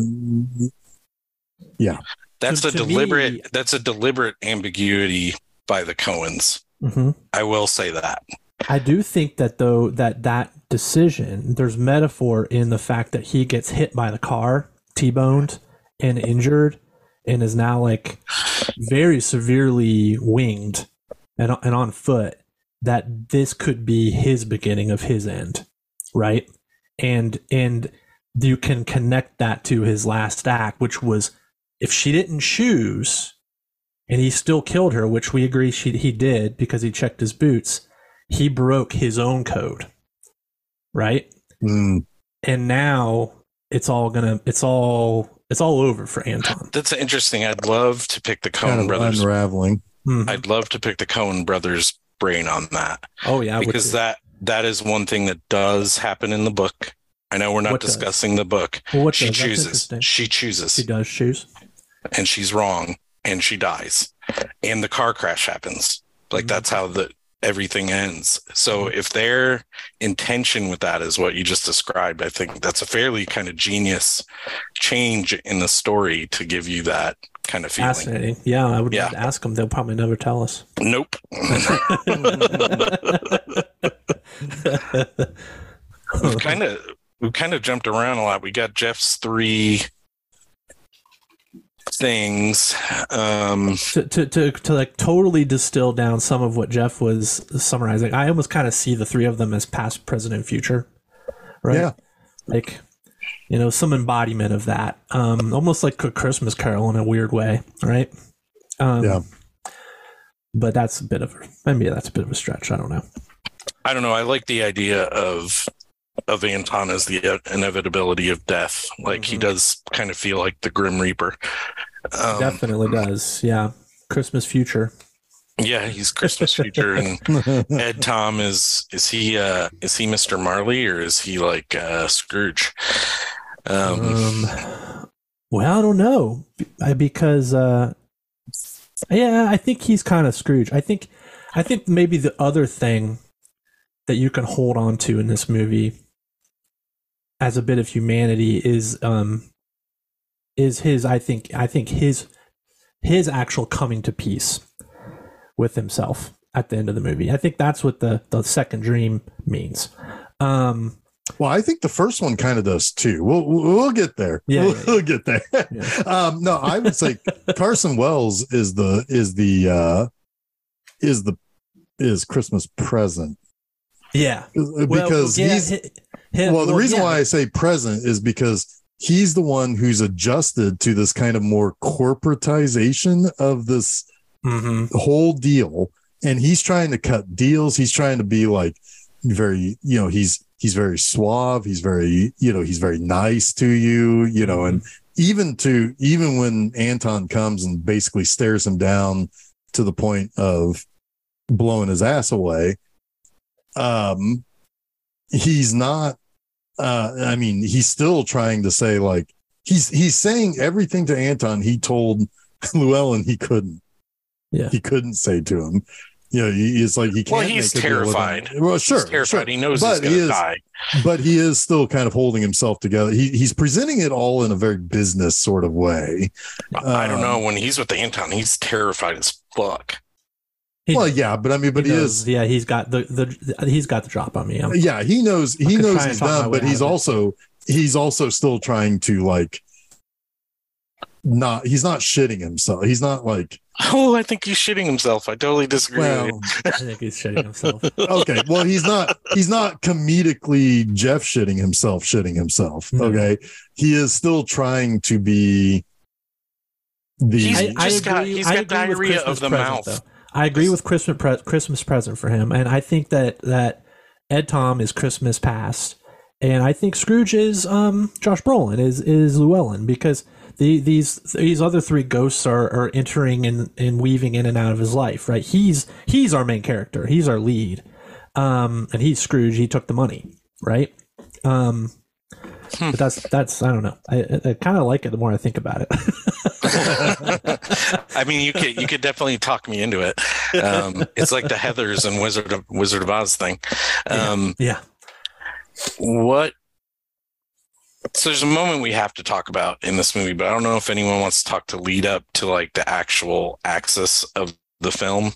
yeah. That's To- a to deliberate me- that's a deliberate ambiguity by the Coens. hmm I will say that. I do think that though that that decision there's metaphor in the fact that he gets hit by the car, t-boned and injured, and is now like very severely winged and and on foot. That this could be his beginning of his end, right? And and you can connect that to his last act, which was if she didn't choose, and he still killed her, which we agree she he did because he checked his boots he broke his own code, right? Mm, And now it's all gonna it's all it's all over for Anton. That's interesting. I'd love to pick the Coen kind of brothers. unraveling. Mhm. I'd love to pick the Coen brothers brain on that Oh yeah, because that that is one thing that does happen in the book. I know we're not What does? discussing the book. well, what she does? Chooses. She chooses, She does choose. and she's wrong, and she dies, and the car crash happens. Like Mhm. that's how the everything ends. So if their intention with that is what you just described, I think that's a fairly kind of genius change in the story to give you that kind of feeling. Fascinating. Yeah, I would Yeah. ask them. They'll probably never tell us. Nope. kind of we've kind of jumped around a lot. We got Jeff's three things. Um, to, to, to, to like totally distill down some of what Jeff was summarizing, I almost kind of see the three of them as past, present, and future. Right? Yeah. Like, you know, some embodiment of that. Um, almost like a Christmas Carol in a weird way, right? Um, Yeah. But that's a bit of a, maybe that's a bit of a stretch. I don't know. I don't know. I like the idea of of Anton as the inevitability of death. Like he Mhm. does kind of feel like the Grim Reaper. Um, Definitely does. Yeah. Christmas future. yeah, he's Christmas future, and Ed Tom is is he uh is he Mr. Marley or is he like uh Scrooge? Um, Um, well, I don't know I, because uh, yeah, I think he's kind of Scrooge. I think I think maybe the other thing that you can hold on to in this movie as a bit of humanity is um is his I think I think his his actual coming to peace with himself at the end of the movie. I think that's what the the second dream means. Um Well, I think the first one kind of does too. We'll we'll get there. Yeah, we'll, yeah, we'll get there. Yeah. Um, no, I would say Carson Wells is the is the uh, is the is Christmas present yeah. because Well, yeah, he's him- well. The reason yeah. why I say present is because he's the one who's adjusted to this kind of more corporatization of this Mhm. whole deal and he's trying to cut deals he's trying to be like very you know he's he's very suave he's very you know he's very nice to you you know and even to even when anton comes and basically stares him down to the point of blowing his ass away um he's not uh i mean he's still trying to say like he's he's saying everything to anton he told llewellyn he couldn't Yeah. he couldn't say to him you know he, it's like he can't well, he's make a deal terrified. well sure he's terrified. sure. He knows But he's he gonna is- die. but he is still kind of holding himself together he, he's presenting it all in a very business sort of way I don't Um, know. When he's with Anton, he's terrified as fuck. He- well yeah but i mean but he, knows- is Yeah, he's got the, the he's got the drop on me. I'm- yeah he knows he knows try he's talk done but he's out of it. also he's also still trying to like not he's not shitting himself he's not like Oh, I think he's shitting himself. I totally disagree. well I think he's shitting himself. okay well he's not he's not comedically jeff shitting himself shitting himself No. okay he is still trying to be the He's I, I just got- agree- he's I got agree diarrhea of the present, mouth. though. I agree with Christmas pre- Christmas present for him, and I think that that Ed Tom is Christmas past, and I think Scrooge is um, Josh Brolin is is Llewellyn because the these these other three ghosts are are entering and and weaving in and out of his life. Right? He's he's our main character. He's our lead, um, and he's Scrooge. He took the money. Right. Um, Hmm. but that's that's I don't know. I, I, I kind of like it the more I think about it. I mean, you could you could definitely talk me into it. Um, it's like the Heather's and Wizard of Wizard of Oz thing. Um, yeah. what? So there's a moment we have to talk about in this movie, but I don't know if anyone wants to talk to lead up to like the actual axis of the film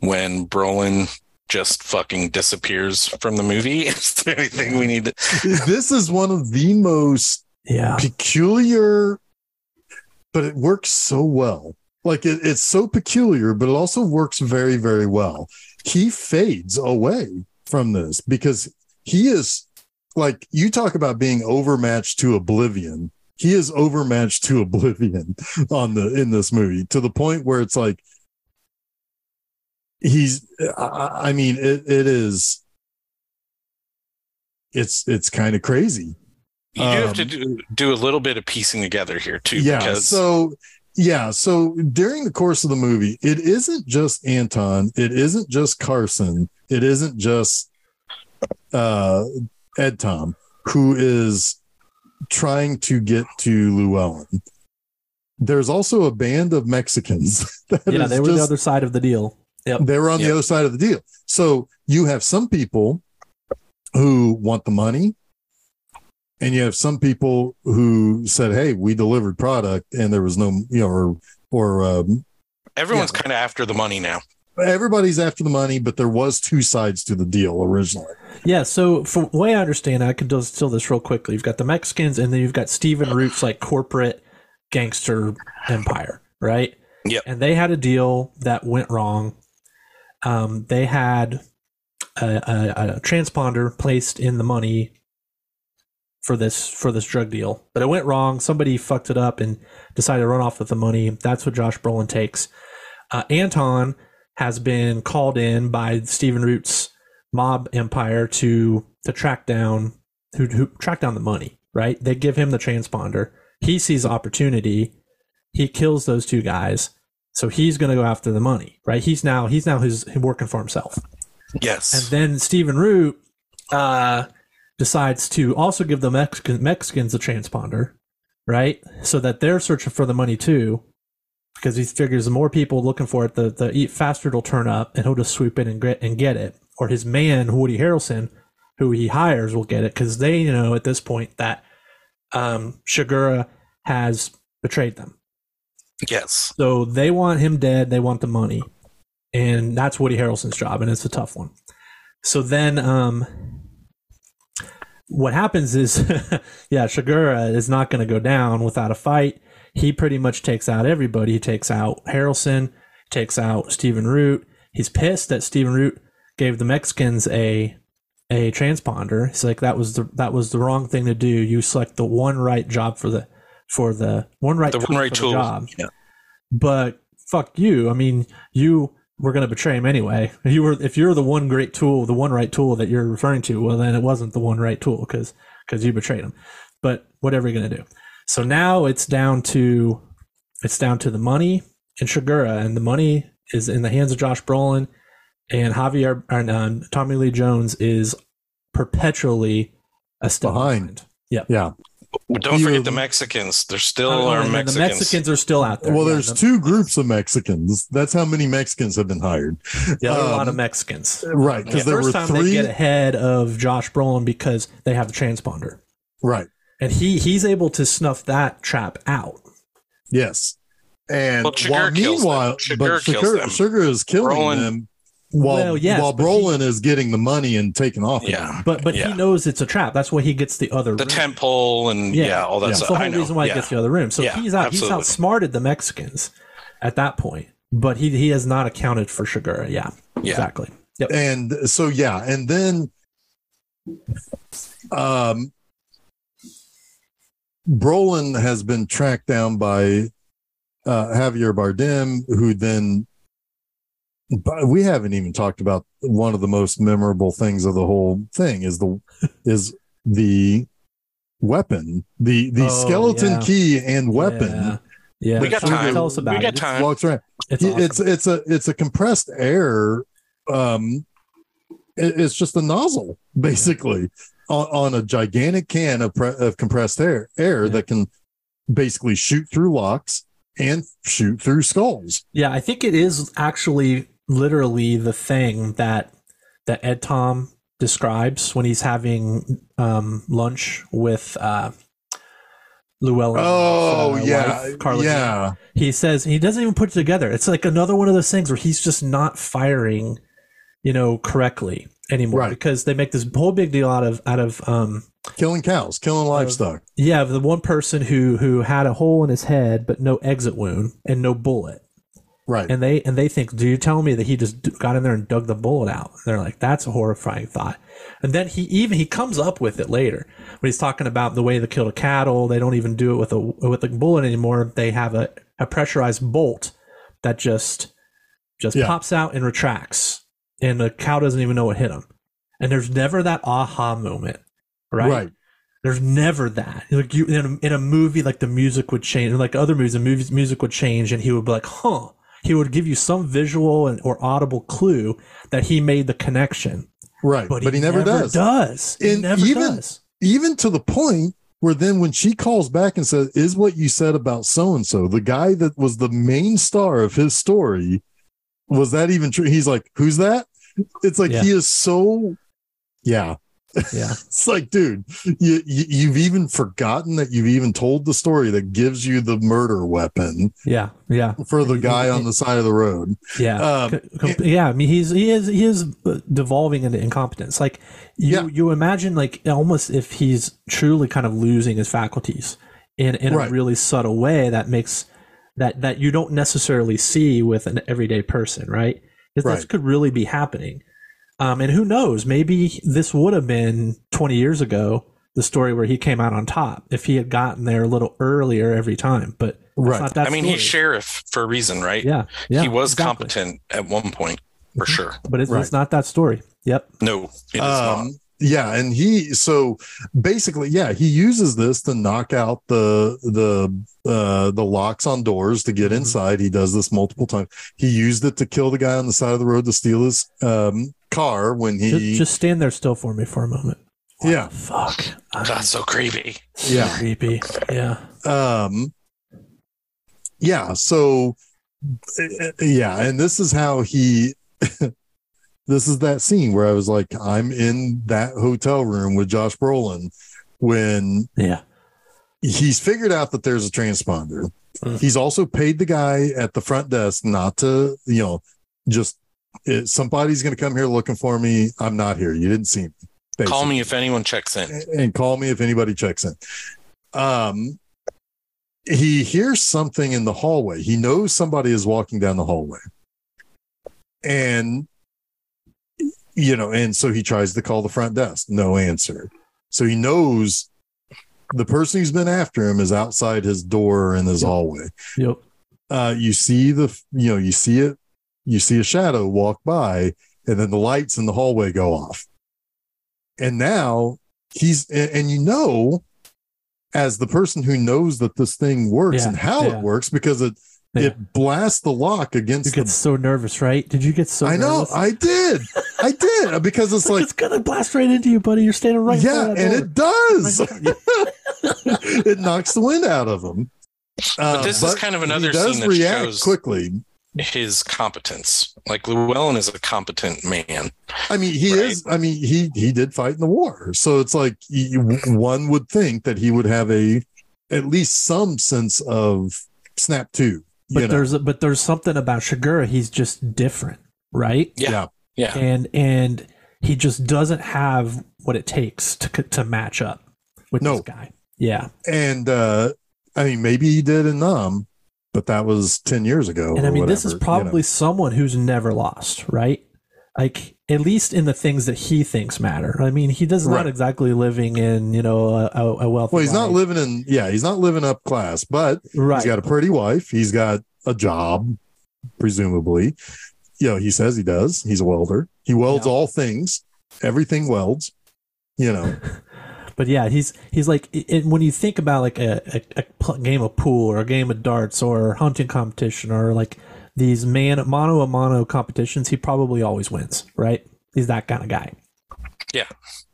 when Brolin just fucking disappears from the movie. Is there anything we need to? this is one of the most Yeah. peculiar but it works so well like it, it's so peculiar but it also works very very well. He fades away from this because he is like you talk about being overmatched to oblivion. He is overmatched to oblivion on the in this movie to the point where it's like he's I, I mean it, it is it's it's kind of crazy. You do have to Um, do, do a little bit of piecing together here too, yeah because so yeah so during the course of the movie it isn't just anton it isn't just carson it isn't just uh ed tom who is trying to get to llewellyn there's also a band of mexicans that Yeah, they were the other side of the deal. Yep. they were on Yep. the other side of the deal. So you have some people who want the money, and you have some people who said, "Hey, we delivered product, and there was no, you know, or or um, everyone's Yeah. kind of after the money now. everybody's after the money, but there was two sides to the deal originally." Yeah, so from the way I understand, I can distill this real quickly. You've got the Mexicans, and then you've got Stephen Root's like corporate gangster empire, right? Yep. And they had a deal that went wrong. Um, they had a, a, a transponder placed in the money for this for this drug deal, but it went wrong. Somebody fucked it up and decided to run off with the money. That's what Josh Brolin takes. Uh, Anton has been called in by Stephen Root's mob empire to to track down who, who track down the money. Right? They give him the transponder. He sees opportunity. He kills those two guys. So he's going to go after the money. Right? He's now he's now his working for himself. Yes. And then Stephen Root uh, decides to also give the Mexican, Mexicans a transponder, right? So that they're searching for the money too, because he figures the more people looking for it, the the faster it'll turn up, and he'll just swoop in and get and get it. Or his man Woody Harrelson, who he hires, will get it because they know at this point that um, Chigurh has betrayed them. yes. So they want him dead. They want the money, and that's Woody Harrelson's job, and it's a tough one. So then, um, what happens is, yeah, Chigurh is not going to go down without a fight. He pretty much takes out everybody. He takes out Harrelson, takes out Stephen Root. He's pissed that Stephen Root gave the Mexicans a a transponder. He's like, that was the that was the wrong thing to do. You select the one right job for the for the one right The tool one right tool. job Yeah. but fuck you. I mean, you were going to betray him anyway. If you were, if you're the one great tool, the one right tool that you're referring to, well, then it wasn't the one right tool because because you betrayed him. But whatever you're going to do. So now it's down to it's down to the money and Chigurh, and the money is in the hands of Josh Brolin, and Javier and um, Tommy Lee Jones is perpetually a step Behind. behind. Yeah. Don't forget the Mexicans. There still Oh, are and then Mexicans. The Mexicans are still out there. Well, Yeah, there's the- two groups of Mexicans. That's how many Mexicans have been hired. Yeah, there are a lot Um, of Mexicans. Right. Because the there first were time they get ahead of Josh Brolin because they have the transponder, Right. and he he's able to snuff that trap out. Yes. And Well, Chigurh while kills them. meanwhile, Chigurh but kills Chigurh, them. Chigurh is killing Brolin- them while, Well, yes, while but he- Brolin is getting the money and taking off. Yeah. them. But but Yeah. he knows it's a trap. That's why he gets the other. The room. temple and Yeah. yeah, all that Yeah. That's stuff. the I whole know. reason why yeah. he gets the other room. So Yeah, he's out. absolutely. He's outsmarted the Mexicans at that point, but he he has not accounted for Chigurh. Yeah, Yeah. exactly. Yep. And so, yeah. And then, um, Brolin has been tracked down by uh, Javier Bardem, who then, but we haven't even talked about one of the most memorable things of the whole thing is the is the weapon, the the Oh, skeleton yeah. key and weapon. Yeah. Yeah. We got Tell- time. Tell us about We got it. time. Walks around. It's, Yeah, it's it's it's a it's a compressed air um it- it's just a nozzle basically on, on a gigantic can of, pre- of compressed air air Yeah. that can basically shoot through locks and shoot through skulls Yeah, I think it is actually literally the thing that that Ed Tom describes when he's having um, lunch with uh, Llewellyn. oh uh, yeah wife, Carla yeah He says he doesn't even put it together. It's like another one of those things where he's just not firing, you know, correctly anymore Right. because they make this whole big deal out of out of um, killing cows killing livestock yeah, the one person who who had a hole in his head but no exit wound and no bullet. Right and they and they think, "Do you tell me that he just got in there and dug the bullet out?" They're like, "That's a horrifying thought." And then he even he comes up with it later when he's talking about the way they kill the cattle. They don't even do it with a with a bullet anymore. They have a, a pressurized bolt that just just Yeah. pops out and retracts, and the cow doesn't even know what hit him. And there's never that aha moment, right? Right. There's never that. Like you in a, in a movie, like the music would change, like other movies, the movies music would change, and he would be like, "Huh." He would give you some visual and, or audible clue that he made the connection, Right. but, But, he, never, does. Does he And never even- does? Even to the point where then when she calls back and says, Is what you said about so and so, the guy that was the main star of his story, was that even true? He's like, Who's that? It's like Yeah. he is so yeah. Yeah, It's like, dude, you, you you've even forgotten that you've even told the story that gives you the murder weapon yeah, yeah, for the guy on the side of the road. yeah. Um, yeah, I mean, he's he is he is devolving into incompetence. Like you Yeah. you imagine like almost if he's truly kind of losing his faculties in in Right. a really subtle way that makes that that you don't necessarily see with an everyday person, right? Because this could really be happening. Um, and who knows? Maybe this would have been 20 years ago the story where he came out on top if he had gotten there a little earlier every time. But Right. not that I mean, story. he's sheriff for a reason, right? yeah, yeah, he was exactly. competent at one point, for Mhm. sure. but it's, Right. it's not that story. Yep. No, it is not. Yeah, and he so basically, yeah, he uses this to knock out the the uh the locks on doors to get Mhm. inside. He does this multiple times. He used it to kill the guy on the side of the road to steal his um car when he just stand there still for me for a moment. What Yeah. fuck. That's so creepy. yeah Creepy. Yeah. um yeah so uh, yeah and this is how he this is that scene where i was like i'm in that hotel room with josh brolin when Yeah. he's figured out that there's a transponder Mm. he's also paid the guy at the front desk not to you know just it, somebody's going to come here looking for me i'm not here you didn't see me Call me if anyone checks in. and call me if anybody checks in. Um, he hears something in the hallway. He knows somebody is walking down the hallway, and you know, and so he tries to call the front desk. No answer. So he knows the person who's been after him is outside his door in his Yep. hallway. Yep. Uh, you see the, you know, you see it. You see a shadow walk by, and then the lights in the hallway go off and now he's and, and you know as the person who knows that this thing works Yeah, and how yeah. it works because it Yeah. it blasts the lock against. You against get the so nervous, right? Did you get so I know nervous? I did I did because it's like it's gonna blast right into you, buddy. You're standing right yeah and that it does my God. it knocks the wind out of him But Uh, this is kind of another he does scene that react shows quickly his competence. Like Llewellyn is a competent man. I mean, he Right. is. I mean, he he did fight in the war, so it's like you, one would think that he would have a at least some sense of snap to. But you know? there's but there's something about Chigurh. He's just different, right? Yeah. Yeah. Yeah. And and he just doesn't have what it takes to to match up with No. this guy. Yeah. and uh I mean, maybe he did in Nam, but that was ten years ago. And I or mean, this is whatever, you probably know. someone who's never lost, right? Like at least in the things that he thinks matter. I mean, he does not exactly living in you know a, a wealthy. well, he's not living in. Yeah, he's not living up class, but right. he's got a pretty wife. He's got a job, presumably. You know, he says he does. He's a welder. He welds Yeah. all things. Everything welds. You know. But yeah, he's he's like when you think about like a, a, a game of pool or a game of darts or hunting competition or like these man mono a mono competitions, he probably always wins, right? He's that kind of guy. Yeah.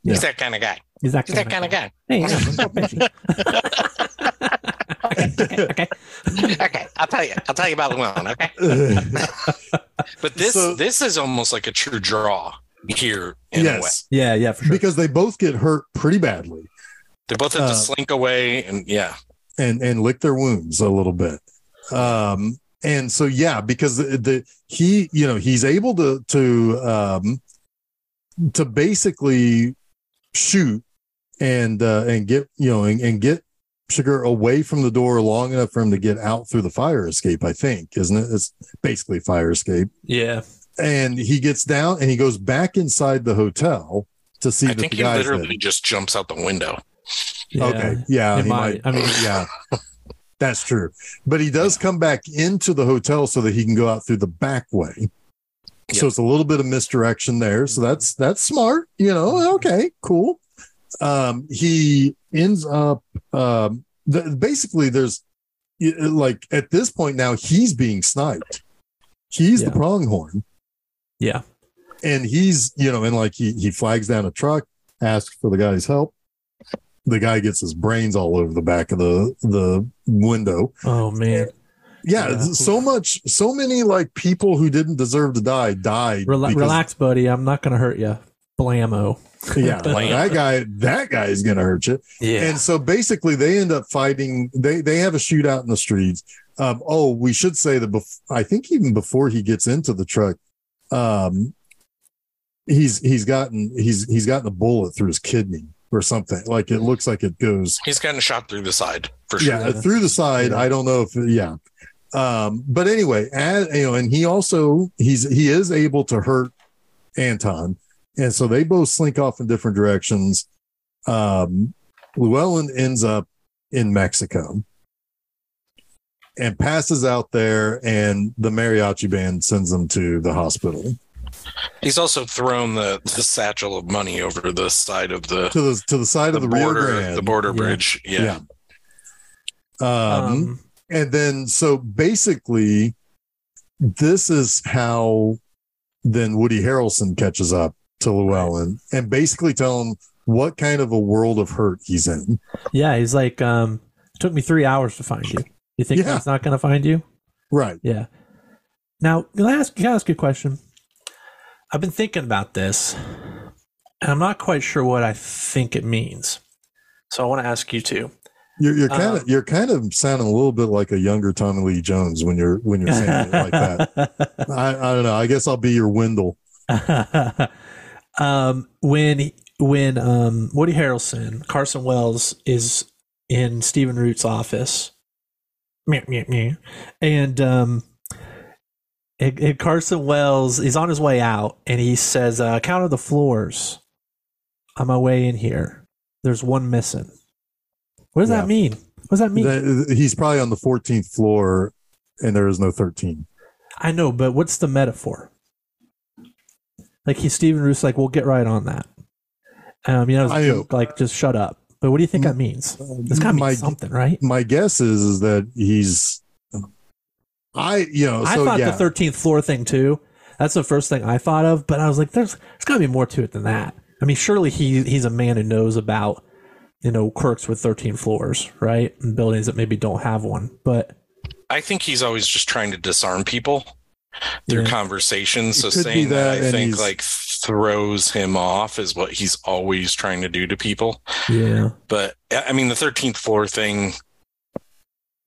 Yeah. He's that kind of guy. He's that He's kind, that kind of guy. Hey, yeah, okay, okay, okay. okay, I'll tell you. I'll tell you about Llewellyn. Okay, but this So- this is almost like a true draw here. In a way, yes, Yeah, yeah, for sure. because they both get hurt pretty badly they both have Uh, to slink away, and yeah, and and lick their wounds a little bit. Um, and so yeah, because the, the he you know he's able to to um to basically shoot and uh, and get you know and, and get Chigurh away from the door long enough for him to get out through the fire escape. I think isn't it? It's basically fire escape. yeah, And he gets down and he goes back inside the hotel to see I that think the he guy's literally dead. just jumps out the window. yeah. Okay, yeah, It he might. might. I mean- yeah, That's true. But he does come back into the hotel so that he can go out through the back way. So it's a little bit of misdirection there. So that's that's smart. You know, okay, cool. Um, he ends up um, the, basically there's like at this point now he's being sniped. He's the pronghorn Yeah. and he's you know and like he he flags down a truck asks for the guy's help the guy gets his brains all over the back of the the window Oh man. yeah, Yeah. so much so many like people who didn't deserve to die died Rela- because- relax, buddy. I'm not gonna hurt you. Blammo. yeah like, that guy that guy is gonna hurt you Yeah. and so basically they end up fighting they they have a shootout in the streets um oh we should say that bef- i think even before he gets into the truck um he's he's gotten he's he's gotten a bullet through his kidney or something. Like it looks like it goes He's gotten shot through the side for sure. yeah through the side. Yeah. i don't know if yeah. Um but anyway as, you know and he also he's he is able to hurt anton. And so they both slink off in different directions. Um llewellyn ends up in mexico and passes out there and the mariachi band sends him to the hospital He's also thrown the, the satchel of money over the side of the, to the to the side the, of the rio border grande the border Yeah. bridge. Yeah. Yeah. um Um, and then so basically this is how then woody harrelson catches up to llewellyn and basically tell him what kind of a world of hurt he's in yeah, he's like, um, it took me three hours to find you. You think Yeah. he's not gonna find you? right Yeah. Now, can I ask, can I ask you a question? I've been thinking about this, and I'm not quite sure what I think it means. So I want to ask you too. you're, you're kind of Um, you're kind of sounding a little bit like a younger tommy lee jones when you're when you're saying it like that I, I don't know i guess i'll be your wendell um, when when um, Woody Harrelson, Carson Wells is in Stephen Root's office, and um, and, and Carson Wells is on his way out, and he says, uh, "Count of the floors on my way in here. There's one missing." What does Yeah. that mean? What does that mean? He's probably on the 14th floor and there is no 13 I know, but what's the metaphor? Like he's Stephen Root's like, we'll get right on that. Um, you know, I- like just shut up. But what do you think that means? It's mean my, something, right? my guess is is that he's i you know I so thought yeah the thirteenth floor thing too. That's the first thing I thought of, but I was like, there's there's gotta be more to it than that. I mean, surely he he's a man who knows about you know quirks with thirteen floors, right? And buildings that maybe don't have one. But I think he's always just trying to disarm people through Yeah. conversations. So It saying that, that, I think he's- like throws him off is what he's always trying to do to people. yeah, But I I mean, the 13th floor thing,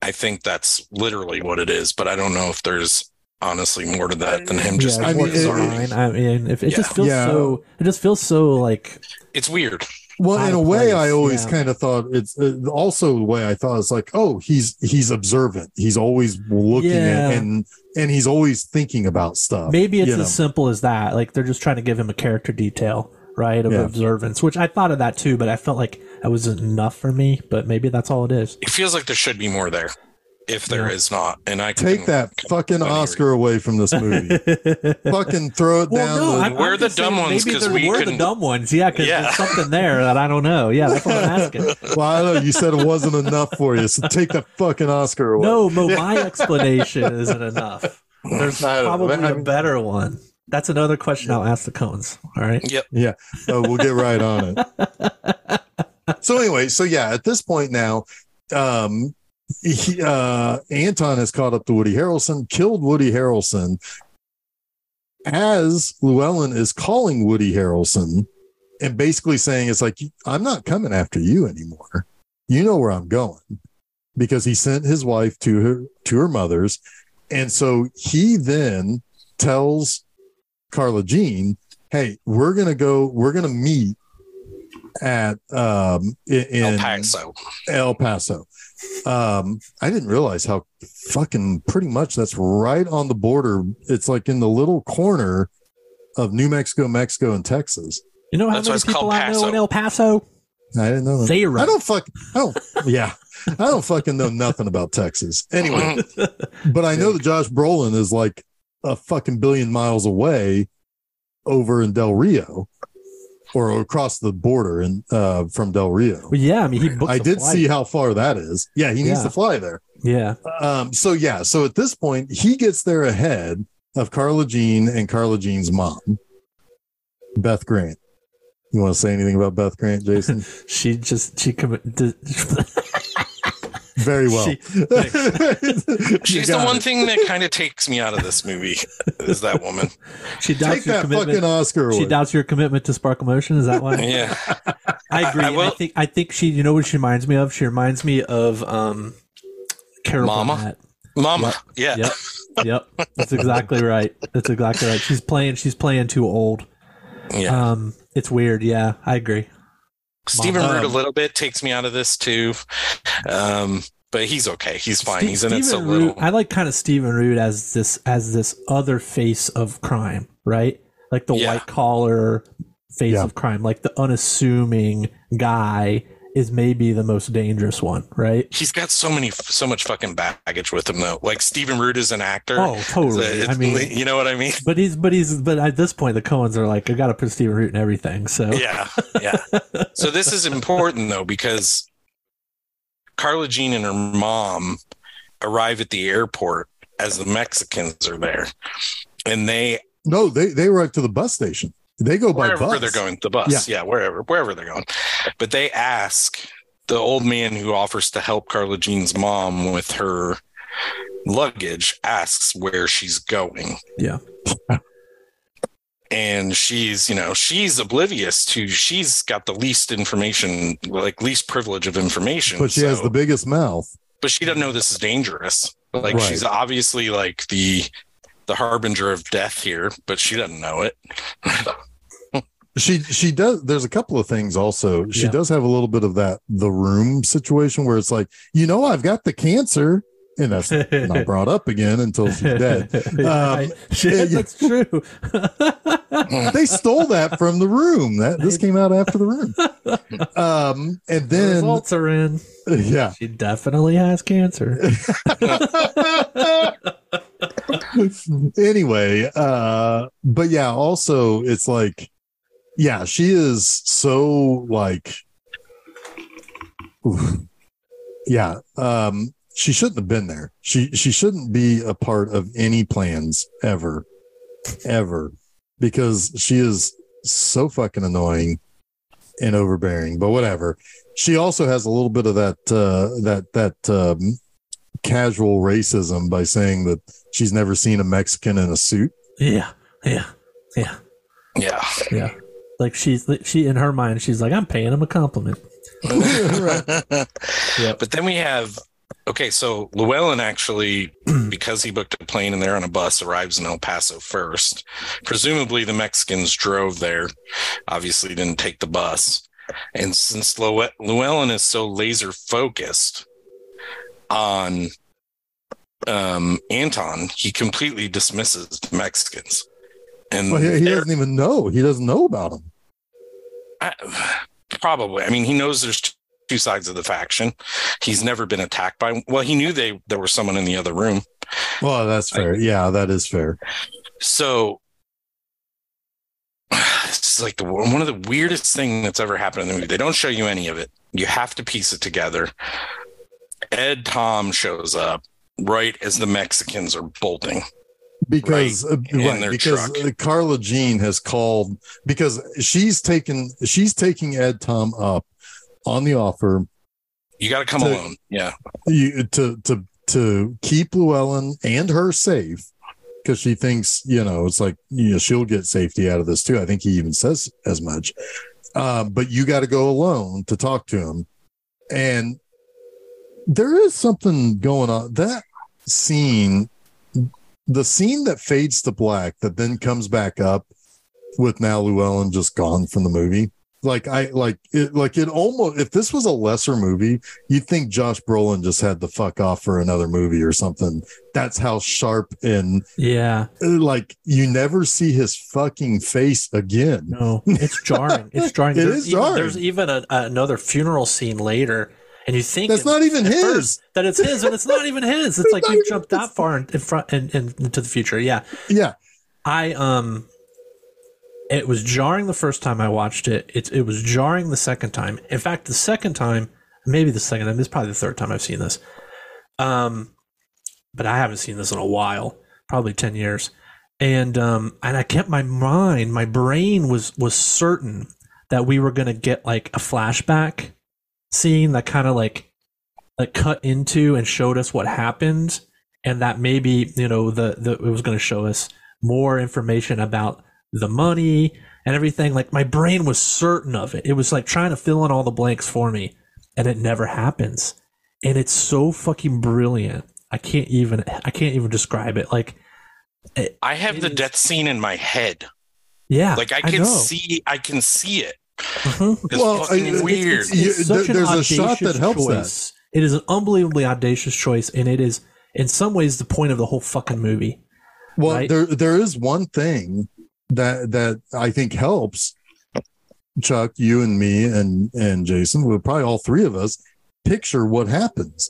I think that's literally what it is. But I don't know if there's honestly more to that than him just. yeah, I mean, more it- I mean, if it Yeah. just feels Yeah. so, it just feels so like it's weird. Well, in a way, place, I always yeah. kind of thought it's uh, also the way I thought it's like, oh, he's he's observant. He's always looking Yeah. at and and he's always thinking about stuff. Maybe it's you know. as simple as that. Like they're just trying to give him a character detail, right? Of Yeah. observance, which I thought of that too, but I felt like that wasn't enough for me. But maybe that's all it is. It feels like there should be more there, if there is Yeah. not. And I Take that fucking Oscar away from this movie. fucking throw it Well, down. no, the- I'm, We're I'm the dumb ones Maybe 'cause there we were the dumb ones. Yeah, because Yeah. there's something there that I don't know. Yeah, that's what I'm asking. well, I know. You said it wasn't enough for you, so take that fucking Oscar away. No, Mo, my explanation isn't enough. There's I know. probably I a mean- better one. That's another question I'll ask the Coens. All right. Yep. Yeah. Oh, we'll get right on it. so anyway, so yeah, at this point now, um, he, uh, Anton has caught up to Woody Harrelson, killed Woody Harrelson. As Llewellyn is calling Woody Harrelson and basically saying, it's like, I'm not coming after you anymore. You know where I'm going because he sent his wife to her, to her mother's. And so he then tells Carla Jean, hey, we're gonna go, we're gonna meet at um in, in El Paso. El Paso. Um, I didn't realize how fucking pretty much that's right on the border. It's like in the little corner of New Mexico, Mexico, and Texas. You know how That's many it's people called I know in El Paso? I didn't know that. Zero. I don't fuck. I don't. Yeah, I don't fucking know nothing about Texas. Anyway, but I know that Josh Brolin is like a fucking billion miles away over in Del Rio or across the border and uh, from Del Rio. Yeah, I mean, he I did flight. see how far that is. Yeah, he needs Yeah. to fly there. Yeah, Um, so yeah, so at this point, he gets there ahead of Carla Jean and Carla Jean's mom, Beth Grant. You want to say anything about Beth Grant, Jason? she just she committed. Very well. She- She's the one it. thing that kind of takes me out of this movie. Is that woman? she doubts Take your that commitment. fucking Oscar She away. doubts your commitment to Sparkle Motion. Is that why? Yeah. I agree. I I, will- think I think she. You know what she reminds me of? She reminds me of um, Carol Mama? Burnett. Mama. Yeah. Yep. Yep. That's exactly right. That's exactly right. She's playing. She's playing too old. Yeah. Um, it's weird. Yeah, I agree. Stephen Root a little bit takes me out of this too. Um, but he's okay. He's fine. Ste- he's in it so Stephen little. I like kind of Stephen Root as this as this other face of crime, right? Like the Yeah. white collar face Yeah. of crime, like the unassuming guy is maybe the most dangerous one, right? He's got so many, so much fucking baggage with him though. Like Stephen Root is an actor. Oh, totally. It's- I mean, you know what I mean? but he's but he's but at this point the Coens are like, I got to put Stephen Root in everything. So Yeah, yeah. so this is important though because Carla Jean and her mom arrive at the airport as the Mexicans are there, and they no, they they arrive to the bus station. They go by bus. they're going, the bus, yeah. wherever wherever they're going. But they ask the old man who offers to help Carla Jean's mom with her luggage asks where she's going. Yeah. and she's you know she's oblivious to she's got the least information like least privilege of information But she has the biggest mouth. but she doesn't know this is dangerous like Right. she's obviously like the the harbinger of death here but she doesn't know it She she does. There's a couple of things also. She Yeah. does have a little bit of that the room situation where it's like, you know, I've got the cancer, and that's not brought up again until she's dead. Shit, yeah. that's true. they stole that from the room. That this came out after the room. Um, and the then results are in. yeah, She definitely has cancer. anyway, uh, but yeah, also it's like, yeah, she is so like, oof. yeah, um, she shouldn't have been there. She she shouldn't be a part of any plans ever, ever, because she is so fucking annoying and overbearing. But whatever. She also has a little bit of that uh, that that um, casual racism by saying that she's never seen a Mexican in a suit. Yeah, yeah, yeah, yeah yeah. Like she's she in her mind, she's like, I'm paying him a compliment. Yeah, but then we have okay so llewellyn actually because he booked a plane and they're on a bus arrives in el paso first presumably the mexicans drove there obviously didn't take the bus and since Llew- llewellyn is so laser focused on um anton he completely dismisses the mexicans and Well, he, he doesn't even know. He doesn't know about them. I, probably. I mean, he knows there's two sides of the faction. He's never been attacked by. Well, he knew they there was someone in the other room. Well, that's fair. Yeah, that is fair. So it's like the one of the weirdest thing that's ever happened in the movie. They don't show you any of it. You have to piece it together. Ed Tom shows up right as the Mexicans are bolting. Because uh, in right, because truck. uh, Carla Jean has called because she's taken she's taking Ed Tom up on the offer You got to come alone. Yeah. you, to to to keep Llewellyn and her safe because she thinks you know it's like you know she'll get safety out of this too. I think he even says as much. Uh, but you got to go alone to talk to him, and there is something going on. That scene, the scene that fades to black, that then comes back up with now Llewellyn just gone from the movie. Like I like it. Like it almost. If this was a lesser movie, you'd think Josh Brolin just had to fuck off for another movie or something. That's how sharp and Yeah. uh, like you never see his fucking face again. No, it's jarring. It's jarring. It there's is even, jarring. There's even a, another funeral scene later, and you think That's at- not even his. that it's his, and it's not even his. It's like not you jumped that far in, in front and in, into the future. Yeah, Yeah, I um, it was jarring the first time I watched it. It it was jarring the second time. In fact, the second time, maybe the second time, this is probably the third time I've seen this. Um, but I haven't seen this in a while, probably ten years, and um, and I kept my mind, my brain was was certain that we were gonna get like a flashback scene that kind of like like cut into and showed us what happened and that maybe you know the, the it was going to show us more information about the money and everything like my brain was certain of it it was like trying to fill in all the blanks for me and it never happens and it's so fucking brilliant i can't even i can't even describe it like I have It the is- death scene in my head. yeah Like I can know. see, I can see it. Mhm. It's fucking I- weird. It's, it's there- an there's a shot that audacious helps that. It is an unbelievably audacious choice, and it is in some ways the point of the whole fucking movie. Well, Right? there there is one thing that that I think helps Chuck, you and me and and Jason, well, probably all three of us, picture what happens.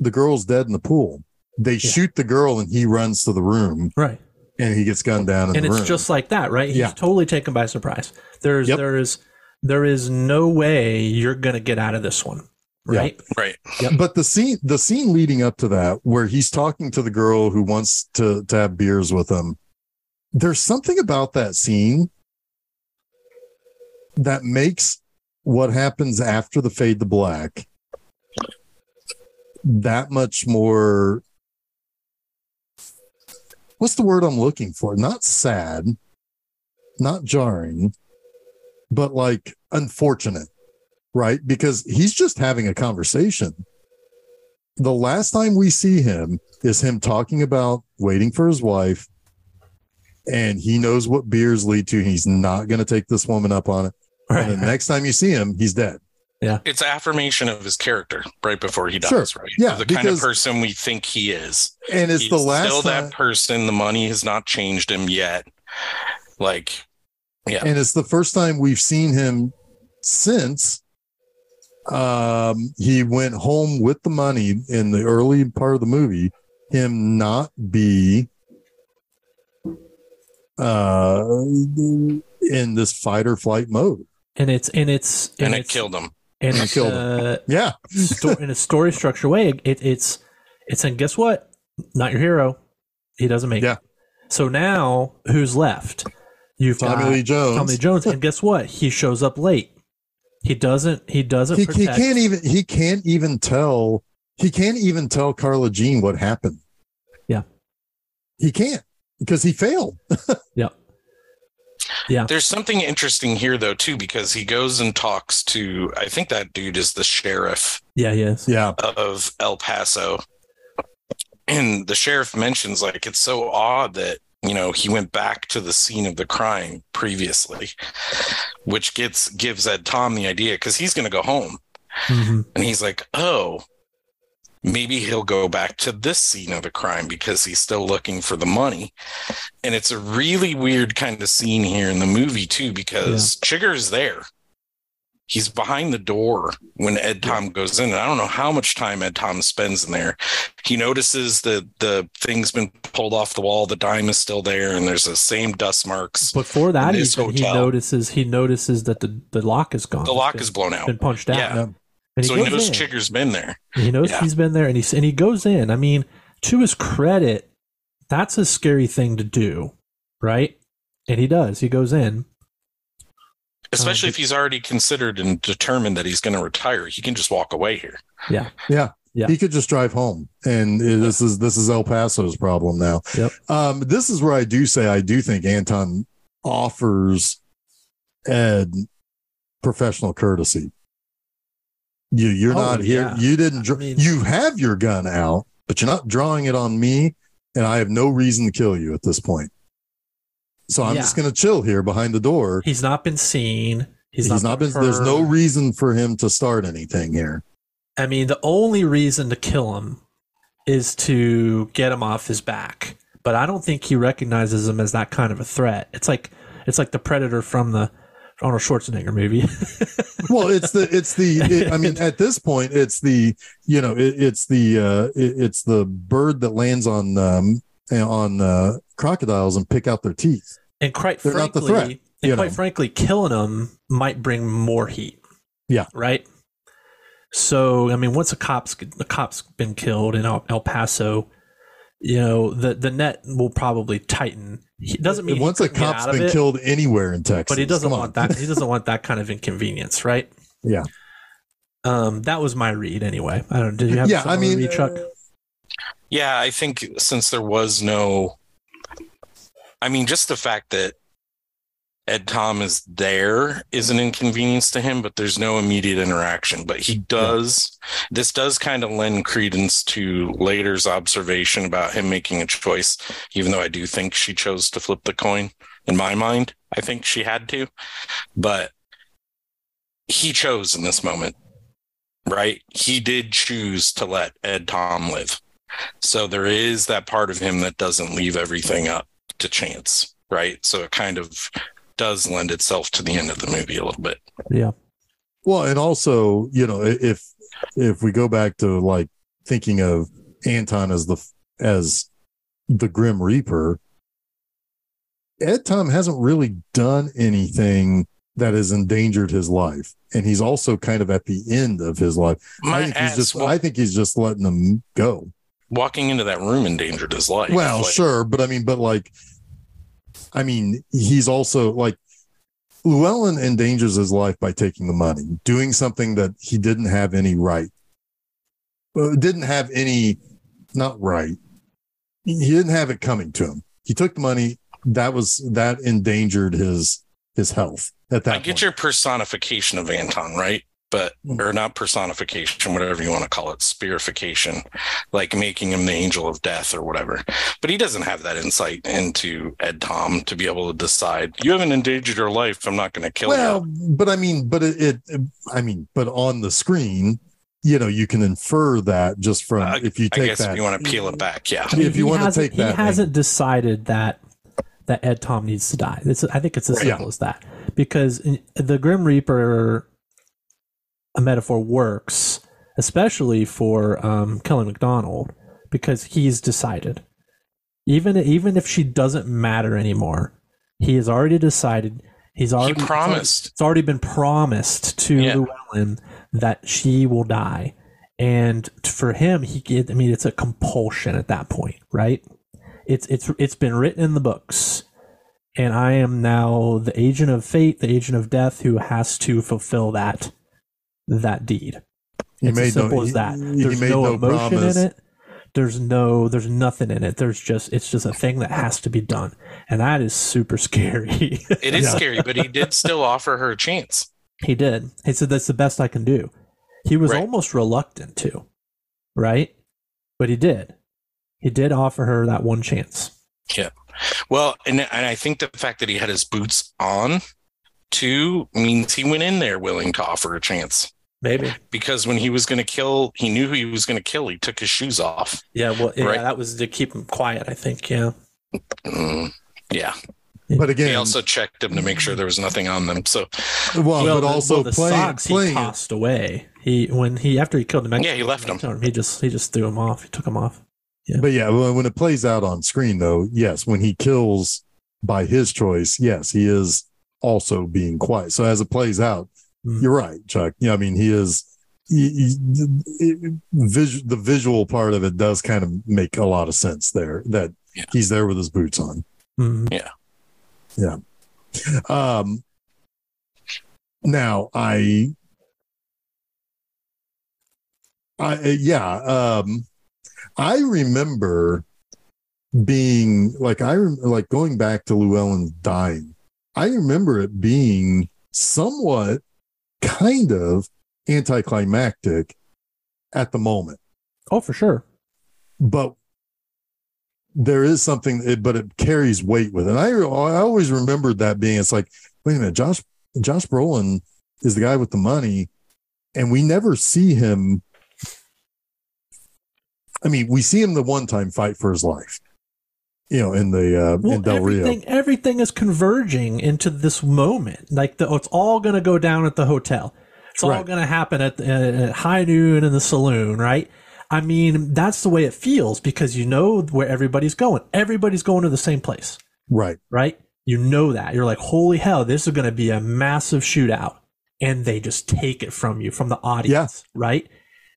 The girl's dead in the pool. They shoot the girl and he runs to the room Right. and he gets gunned down in and the it's room. just like that, right? He's Yeah. totally taken by surprise. There's Yep. there is there is no way you're gonna get out of this one. Yeah. Right? Right. but the scene the scene leading up to that where he's talking to the girl who wants to to have beers with him there's something about that scene that makes what happens after the fade to black that much more what's the word i'm looking for not sad not jarring but like unfortunate right? Because he's just having a conversation. The last time we see him is him talking about waiting for his wife, and he knows what beers lead to. He's not going to take this woman up on it. Right. And the next time you see him, he's dead. Yeah. It's affirmation of his character right before he dies, Sure. right? Yeah, Of the kind of person we think he is. And it's He's the last still time, that person. The money has not changed him yet. Like, yeah. and it's the first time we've seen him since um he went home with the money in the early part of the movie him not be uh in this fight or flight mode And it's and it's and it it's, killed him. and it killed uh, yeah sto- in a story structure way, it, it's it's and guess what? Not your hero. He doesn't make Yeah. it. So now who's left? You've tommy got lee jones Tommy Jones, and guess what? He shows up late. He doesn't. He doesn't. he, he can't even he can't even tell he can't even tell carla jean what happened Yeah. he can't because he failed Yep. Yeah. There's something interesting here, though, too, because he goes and talks to, I think that dude is the sheriff Yeah. Yes. yeah of El Paso. And the sheriff mentions, like, it's so odd that, you know, he went back to the scene of the crime previously, which gets gives Ed Tom the idea because he's going to go home. Mhm. And he's like, oh, maybe he'll go back to this scene of the crime because he's still looking for the money. And it's a really weird kind of scene here in the movie, too, because Chigurh's there. He's behind the door when Ed Tom goes in. And I don't know how much time Ed Tom spends in there. He notices that the thing's been pulled off the wall, the dime is still there, and there's the same dust marks. Before that, In even, he notices he notices that the, the lock is gone. The lock It's is blown out. been punched out. Yeah. And So he knows in. Chigurh's been there. He knows Yeah. he's been there, and he and he goes in. I mean, to his credit, that's a scary thing to do, right? And he does. He goes in. Especially Um, if he's already considered and determined that he's going to retire, he can just walk away here. Yeah. Yeah. Yeah. He could just drive home. And this is this is El Paso's problem now. Yep. Um, this is where I do say I do think Anton offers Ed professional courtesy. You you're Oh, not here. yeah. You didn't I mean- you have your gun out, but you're not drawing it on me, and I have no reason to kill you at this point. So I'm Yeah. just gonna chill here behind the door. He's not been seen. He's, He's, not, been. There's no reason for him to start anything here. I mean, the only reason to kill him is to get him off his back. But I don't think he recognizes him as that kind of a threat. It's like it's like the predator from the Arnold Schwarzenegger movie. well it's the it's the it- i mean at this point it's the you know it, it's the uh it, it's the bird that lands on um on uh crocodiles and pick out their teeth and quite They're frankly, threat, and quite know. frankly, killing them might bring more heat. Yeah. Right. So I mean, once a cop's the cop's been killed in El, El Paso, you know the the net will probably tighten. It doesn't mean once a couldn't get cop's out of been it, killed anywhere in texas but he doesn't want that. He doesn't want that kind of inconvenience, right? Yeah. Um, that was my read anyway. I don't. Did you have? yeah i mean read, Chuck? Yeah, I think since there was no, I mean, just the fact that Ed Tom is there is an inconvenience to him, but there's no immediate interaction. But he does, this does kind of lend credence to later's observation about him making a choice, even though I do think she chose to flip the coin. In my mind, I think she had to, but he chose in this moment, right? He did choose to let Ed Tom live. So there is that part of him that doesn't leave everything up to chance, right? So it kind of does lend itself to the end of the movie a little bit. Yeah. Well, and also, you know, if if we go back to like thinking of Anton as the as the Grim Reaper, Ed Tom hasn't really done anything that has endangered his life, and he's also kind of at the end of his life. My I think he's just wa- I think he's just letting them go. walking into that room endangered his life. Well, Like, sure, but I mean, but like, I mean, he's also like Llewellyn endangers his life by taking the money, doing something that he didn't have any right, uh, didn't have any, not right. He he didn't have it coming to him. He took the money. That was that endangered his his health at that. I get point. your personification of Anton, right? But hmm. or not personification, whatever you want to call it, spirification, like making him the angel of death or whatever. But he doesn't have that insight into Ed Tom to be able to decide you haven't endangered your life. I'm not going to kill well, you. but I mean, but it, it, I mean, but on the screen, you know, you can infer that just from I- if you take that. I guess that. if you want to peel it back, yeah. I mean, If you wanna hasn't- take that he hasn't decided that that Ed Tom needs to die. It's, I think it's as Right. simple as that. Because the Grim Reaper a metaphor works, especially for um, Kelly Macdonald, because he's decided. Even even if she doesn't matter anymore, he has already decided. He's already he promised. it's already been promised to Yeah. Llewellyn that she will die. And for him, he get, I mean, it's a compulsion at that point, right? It's it's it's been written in the books, and I am now the agent of fate, the agent of death, who has to fulfill that that deed. It's made as simple no, as that. He, There's he made no, no, emotion promise. in it. There's no, there's nothing in it. There's just, it's just a thing that has to be done, and that is super scary. It is Yeah. scary, but he did still offer her a chance. He did. He said that's the best I can do. He was Right. almost reluctant to, right? But he did. He did offer her that one chance. Yeah. Well, and and I think the fact that he had his boots on too means he went in there willing to offer a chance. Maybe. Because when he was going to kill, he knew who he was going to kill. He took his shoes off. Yeah. Well, yeah, Right. that was to keep him quiet. I think. Yeah. Mm, yeah. But again, He also checked him to make sure there was nothing on them. So well, well, but the, also well, the playing, socks he playing it. tossed away. He when he after he killed him. Yeah, he left 'em. He just he just threw him off. He took him off. Yeah. But yeah, when when it plays out on screen, though, yes, when he kills by his choice, yes, he is also being quiet. So as it plays out, Mm. you're right, Chuck. Yeah, I mean, he is. He, he, it, vis, the visual part of it does kind of make a lot of sense there. That Yeah. he's there with his boots on. Mhm. Um, now I, I yeah, um, I remember being like I like going back to Llewellyn dying. I remember it being somewhat, kind of anticlimactic at the moment Oh, for sure. but there is something but it carries weight with it and I, I always remembered that being it's like wait a minute josh Josh Brolin is the guy with the money, and we never see him. I mean, we see him the one time fight for his life, you know, in the uh, Well, in Del everything Rio. everything is converging into this moment. Like the, it's all going to go down at the hotel. It's all going to happen at, at high noon in the saloon, right? I mean, that's the way it feels because you know where everybody's going. Everybody's going to the same place, Right. right? You know that. You're like, holy hell, this is going to be a massive shootout. And they just take it from you, from the audience, right?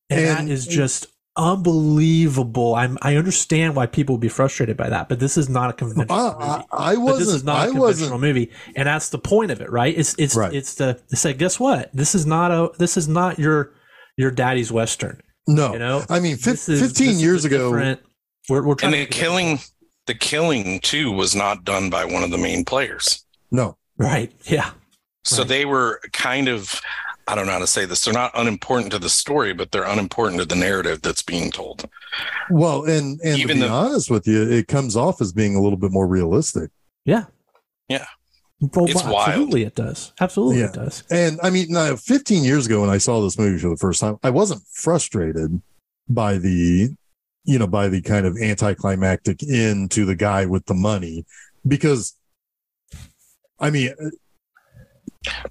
And, And- that is just unbelievable. I'm, I understand why people would be frustrated by that, but this is not a conventional I, movie. I, I But this is wasn't. not a I conventional wasn't. movie, and that's the point of it, right? It's it's Right. it's to say, guess what? This is not a this is not your your daddy's western. No, You know, I mean, fif- This is- fifteen years ago. we're we're trying And the to killing, the killing too, was not done by one of the main players. No, right, yeah, So Right. they were kind of, I don't know how to say this. They're not unimportant to the story, but they're unimportant to the narrative that's being told. well, and and Even to be the- honest with you, it comes off as being a little bit more realistic. yeah, Yeah. Well, It's wild. absolutely, it does. Absolutely, Yeah. it does. And I mean, now, 15 years ago when I saw this movie for the first time, I wasn't frustrated by the, you know, by the kind of anticlimactic end to the guy with the money because, I mean,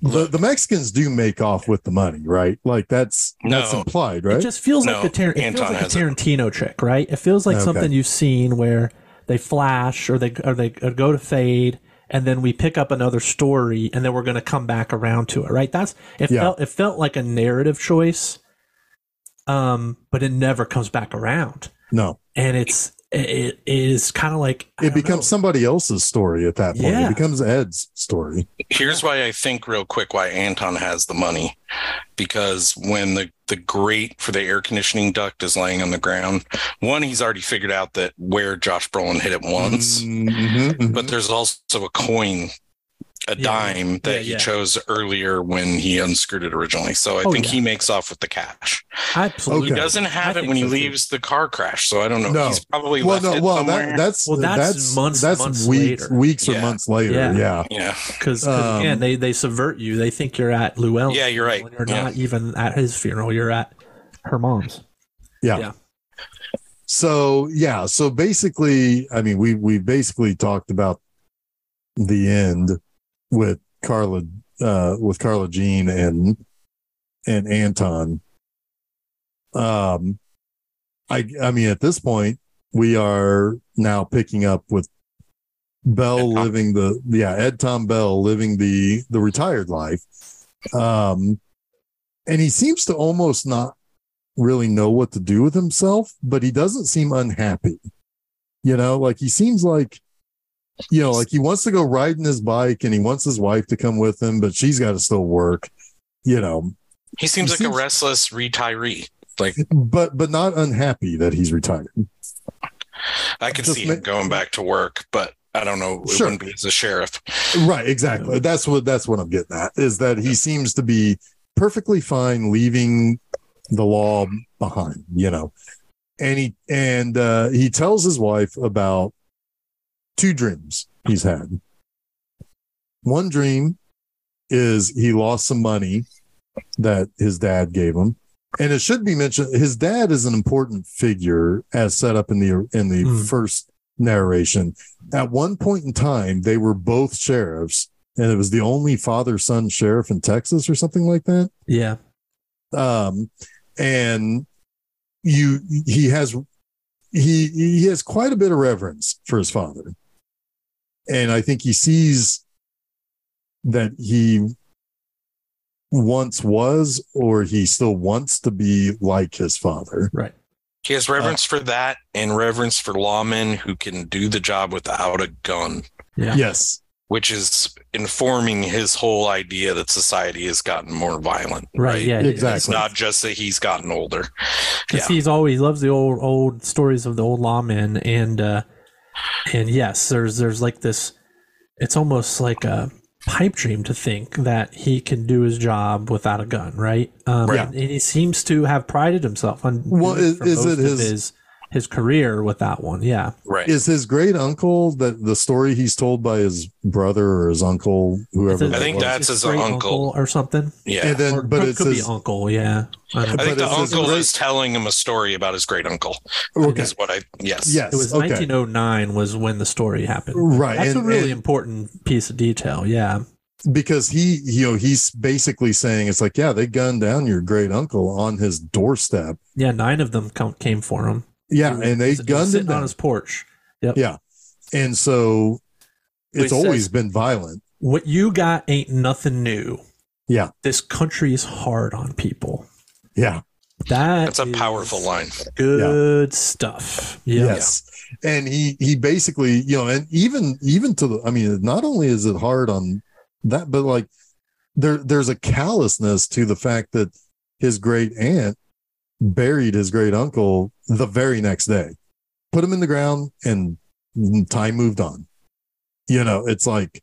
the, the Mexicans do make off with the money, right? Like that's that's No. implied, It just feels No, like a Tar- it feels like a has it. Tarantino trick, right? It feels like Okay. something you've seen where they flash or they or they go to fade, and then we pick up another story, and then we're going to come back around to it, right? That's it. Yeah. Felt it felt like a narrative choice, um, but it never comes back around, no, and it's it is kind of like I it becomes know. somebody else's story at that point. Yeah. It becomes Ed's story. Here's why I think real quick why Anton has the money. Because when the, the grate for the air conditioning duct is laying on the ground, one, he's already figured out that where Josh Brolin hit it once. Mhm, mhm. But there's also a coin, a Yeah. dime that Yeah, he yeah. chose earlier when he unscrewed it originally. So I Oh, think yeah. he makes off with the cash. absolutely. He doesn't have I it think when he so, too. leaves the car crash. So I don't know. No. He's probably well, left no, it well, somewhere. that, that's Well, that's that's months- that's months weeks later. weeks or months later. Yeah. yeah. yeah. because Um, again they they subvert you. They think you're at Llewellyn. Yeah, you're right. When you're Yeah. not even at his funeral. You're at her mom's. Yeah. Yeah. So yeah, so basically, I mean, we we basically talked about the end with Carla, uh, with Carla Jean and and Anton. Um, I I mean, at this point, we are now picking up with Bell living the yeah Ed Tom Bell living the the retired life, um, and he seems to almost not really know what to do with himself, but he doesn't seem unhappy. You know, like he seems like, you know, like he wants to go riding his bike and he wants his wife to come with him, but she's got to still work, you know, He seems He like seems- a restless retiree. Like but, but not unhappy that he's retired. I could Just see ma- him going back to work, but I don't know. It Sure. wouldn't be as a sheriff. Right. Exactly. That's what, that's what I'm getting at is that he seems to be perfectly fine leaving the law behind, you know, and he, and, uh, he tells his wife about two dreams he's had. One dream is he lost some money that his dad gave him. And it should be mentioned his dad is an important figure as set up in the in the Hmm. first narration. At one point in time, they were both sheriffs, and it was the only father son sheriff in Texas or something like that. Yeah. Um, and you he has he he has quite a bit of reverence for his father, and I think he sees that he once was or he still wants to be like his father. Right. He has reverence for that and reverence for lawmen who can do the job without a gun, Yeah. Yes. which is informing his whole idea that society has gotten more violent. Right. Yeah. Exactly. It's not just that he's gotten older. Because Yeah. he's always loves the old old stories of the old lawmen and uh and yes, there's there's like this it's almost like a pipe dream to think that he can do his job without a gun, right? Um Right. and he seems to have prided himself on Well, is- is it of his- his career with that one. Yeah. Right. Is his great uncle that the story he's told by his brother or his uncle, whoever? Is I think was? that's his great uncle. or something. yeah. And then, Or but could, it's could his, be uncle. Yeah. I I know. think the but his uncle great- is telling him a story about his great uncle. okay, Is what I yes. yes, It was okay, 1909 was when the story happened. right, That's and, a really and important piece of detail. Yeah. because he, you know, he's basically saying it's like, yeah, they gunned down your great uncle on his doorstep. Yeah. Nine of them come, came for him. Yeah, was- and they gunned him sitting on his porch. Yep. Yeah, and so He it's always says- been violent. What you got ain't nothing new. Yeah. This country is hard on people. Yeah. That That's a powerful line. Good stuff. Yeah. Yes. And he he basically, you know, and even even to the I mean, not only is it hard on that, but like there there's a callousness to the fact that his great aunt buried his great uncle the very next day. Put him in the ground and time moved on. You know, it's like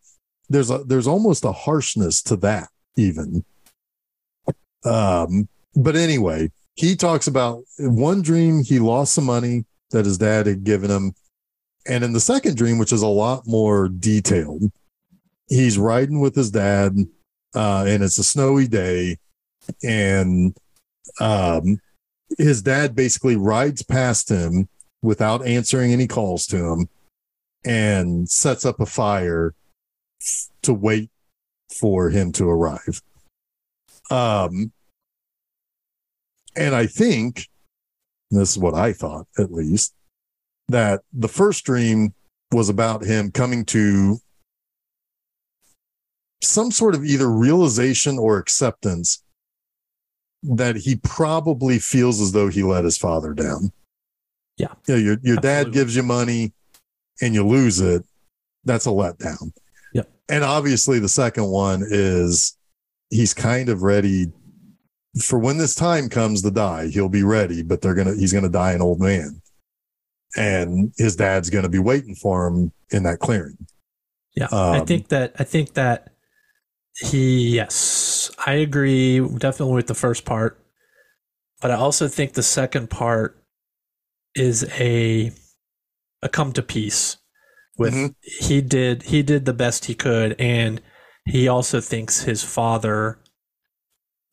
there's a there's almost a harshness to that even. Um but anyway, he talks about one dream he lost some money that his dad had given him. And in the second dream, which is a lot more detailed, he's riding with his dad, uh, and it's a snowy day, and um, his dad basically rides past him without answering any calls to him and sets up a fire to wait for him to arrive. Um, and I think this is what I thought at least that the first dream was about him coming to some sort of either realization or acceptance that he probably feels as though he let his father down. Yeah. You know, your your dad gives you money and you lose it. That's a letdown. Yeah. And obviously the second one is he's kind of ready for when this time comes to die, he'll be ready, but they're gonna he's gonna die an old man. And his dad's gonna be waiting for him in that clearing. Yeah. I Um, think that I think that he yes, I agree definitely with the first part. But I also think the second part is a a come to peace with Mhm. he did he did the best he could and he also thinks his father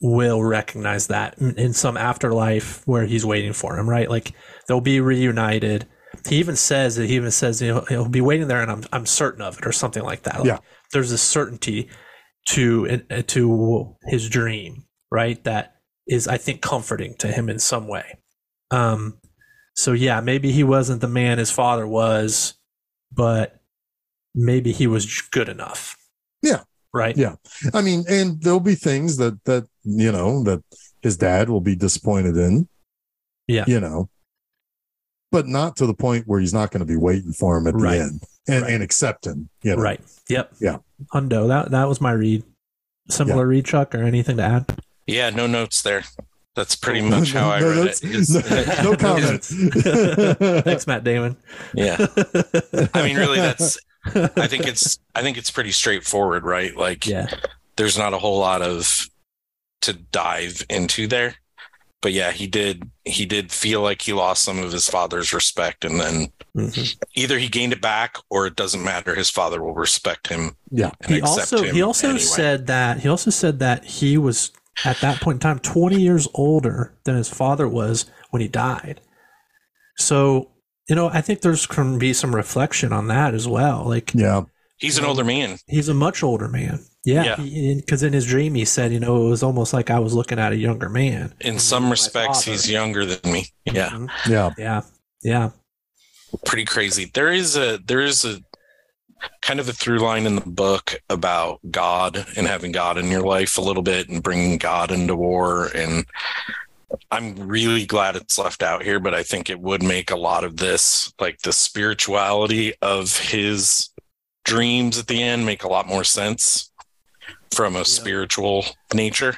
will recognize that in, in some afterlife where he's waiting for him right like they'll be reunited he even says that he even says you know, he'll be waiting there and I'm, I'm certain of it or something like that like, Yeah. there's a certainty to uh, to his dream right that is i think comforting to him in some way um so yeah maybe he wasn't the man his father was but maybe he was good enough Yeah. right Yeah. I mean, and there'll be things that that you know that his dad will be disappointed in. Yeah. You know. But not to the point where he's not going to be waiting for him at Right. the end and, Right. and accept him. You know? right yep Yeah. hundo that that was my read similar read chuck or anything to add Yeah, no notes there. That's pretty much how I No read it. It's- No, no comments. thanks matt damon Yeah. I mean, really, that's. I think it's. I think it's pretty straightforward, right? Like, yeah there's not a whole lot of to dive into there. But yeah, he did. He did feel like he lost some of his father's respect, and then Mhm. either he gained it back, or it doesn't matter. His father will respect him. Yeah. And he accept also him he also anyway. said that he also said that he was at that point in time 20 years older than his father was when he died so you know i think there's going to be some reflection on that as well like Yeah. he's an older man. he's a much older man yeah Yeah. because in his dream he said you know it was almost like i was looking at a younger man In some respects, he's younger than me. Yeah. Mhm. Yeah. yeah yeah pretty crazy. There is a there is a kind of a through line in the book about God and having God in your life a little bit and bringing God into war and I'm really glad it's left out here but I think it would make a lot of this like the spirituality of his dreams at the end make a lot more sense from a spiritual nature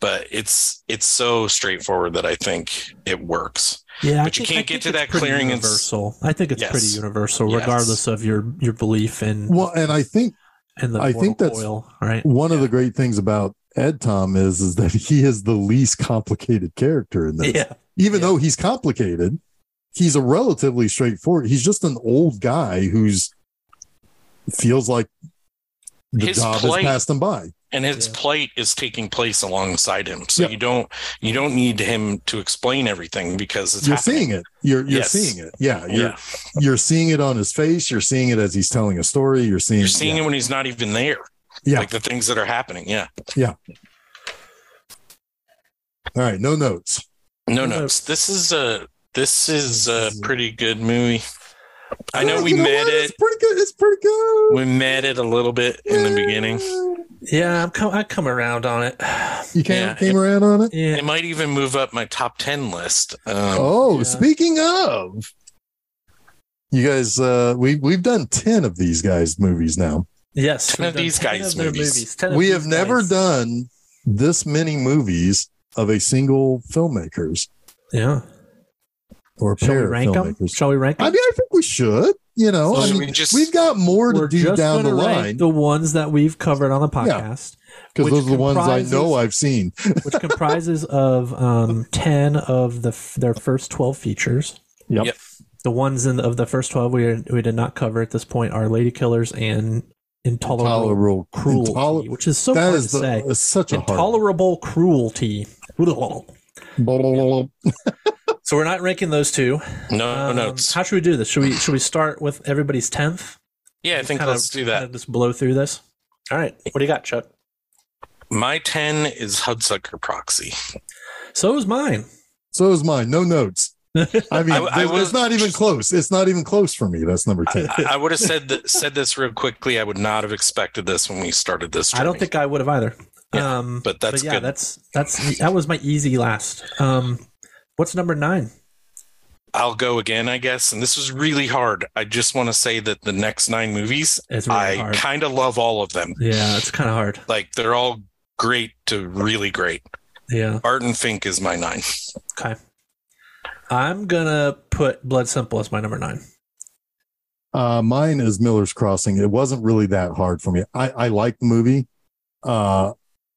but it's it's so straightforward that I think it works. yeah I But you think- can't get to that pretty clearing and universal i think it's Yes. pretty universal Yes. regardless of your your belief in Well, and I think and the I think that's- coil, right one of the great things about Ed Tom is is that he is the least complicated character in this. yeah Even Yeah. though he's complicated, he's a relatively straightforward. He's just an old guy who's feels like the His job plight- has passed him by. and his Yeah. plight is taking place alongside him. So Yeah. you don't you don't need him to explain everything because it's you're happening. seeing it. You're you're Yes. seeing it. Yeah, you're Yeah, you're seeing it on his face. You're seeing it as he's telling a story. You're seeing you're seeing yeah. it when he's not even there. Yeah. like the things that are happening. Yeah, Yeah. All right, no notes. no No. notes. This is a this is a mm-hmm. pretty good movie. I know we you met it. It's pretty good. It's pretty good. We met it a little bit in the beginning. Yeah, I'm com- I come around on it. You came Yeah, came around on it. Yeah, It might even move up my top ten list. Um, Oh, Yeah. speaking of, you guys, uh, we we've done ten of these guys' movies now. yes. 10 of we've these 10 guys' of their movies. 10 of we these have never guys. done this many movies of a single filmmakers Yeah. Or Shall we pair of rank them? Shall we rank them? I mean, I think we should. You know, So I mean, we just- we've got more to do just down the rank line the ones that we've covered on the podcast, because which those are the ones I know I've seen. which comprises of um, ten of the their first twelve features. Yep. Yep. The ones in the, of the first twelve we we did not cover at this point are Ladykillers and Intolerable Intolerable Cruelty, Intol- which is so that hard is to the, say. it's such a hard. Intolerable Cruelty. Blah, So we're not ranking those two. no Um, notes. How should we do this? Should we should we start with everybody's tenth? Yeah, I think Kinda- let's do kinda that. Just blow through this. All right. What do you got, Chuck? My ten is Hudsucker Proxy. So is mine. So is mine. No notes. I mean, I- I it's was- not even close. It's not even close for me. That's number ten. I, I would have said that, said this real quickly. I would not have expected this when we started this. I don't think I would have either. Yeah, um, but that's yeah, good. that's that's that was my easy last. Um, what's number nine? I'll go again, I guess. And this was really hard. I just want to say that the next nine movies, It's really I kind of love all of them. Yeah, it's kind of hard. Like they're all great to really great. Yeah. Barton Fink is my nine. Okay. I'm gonna put Blood Simple as my number nine. Uh, mine is Miller's Crossing. It wasn't really that hard for me. I, I like the movie. Uh,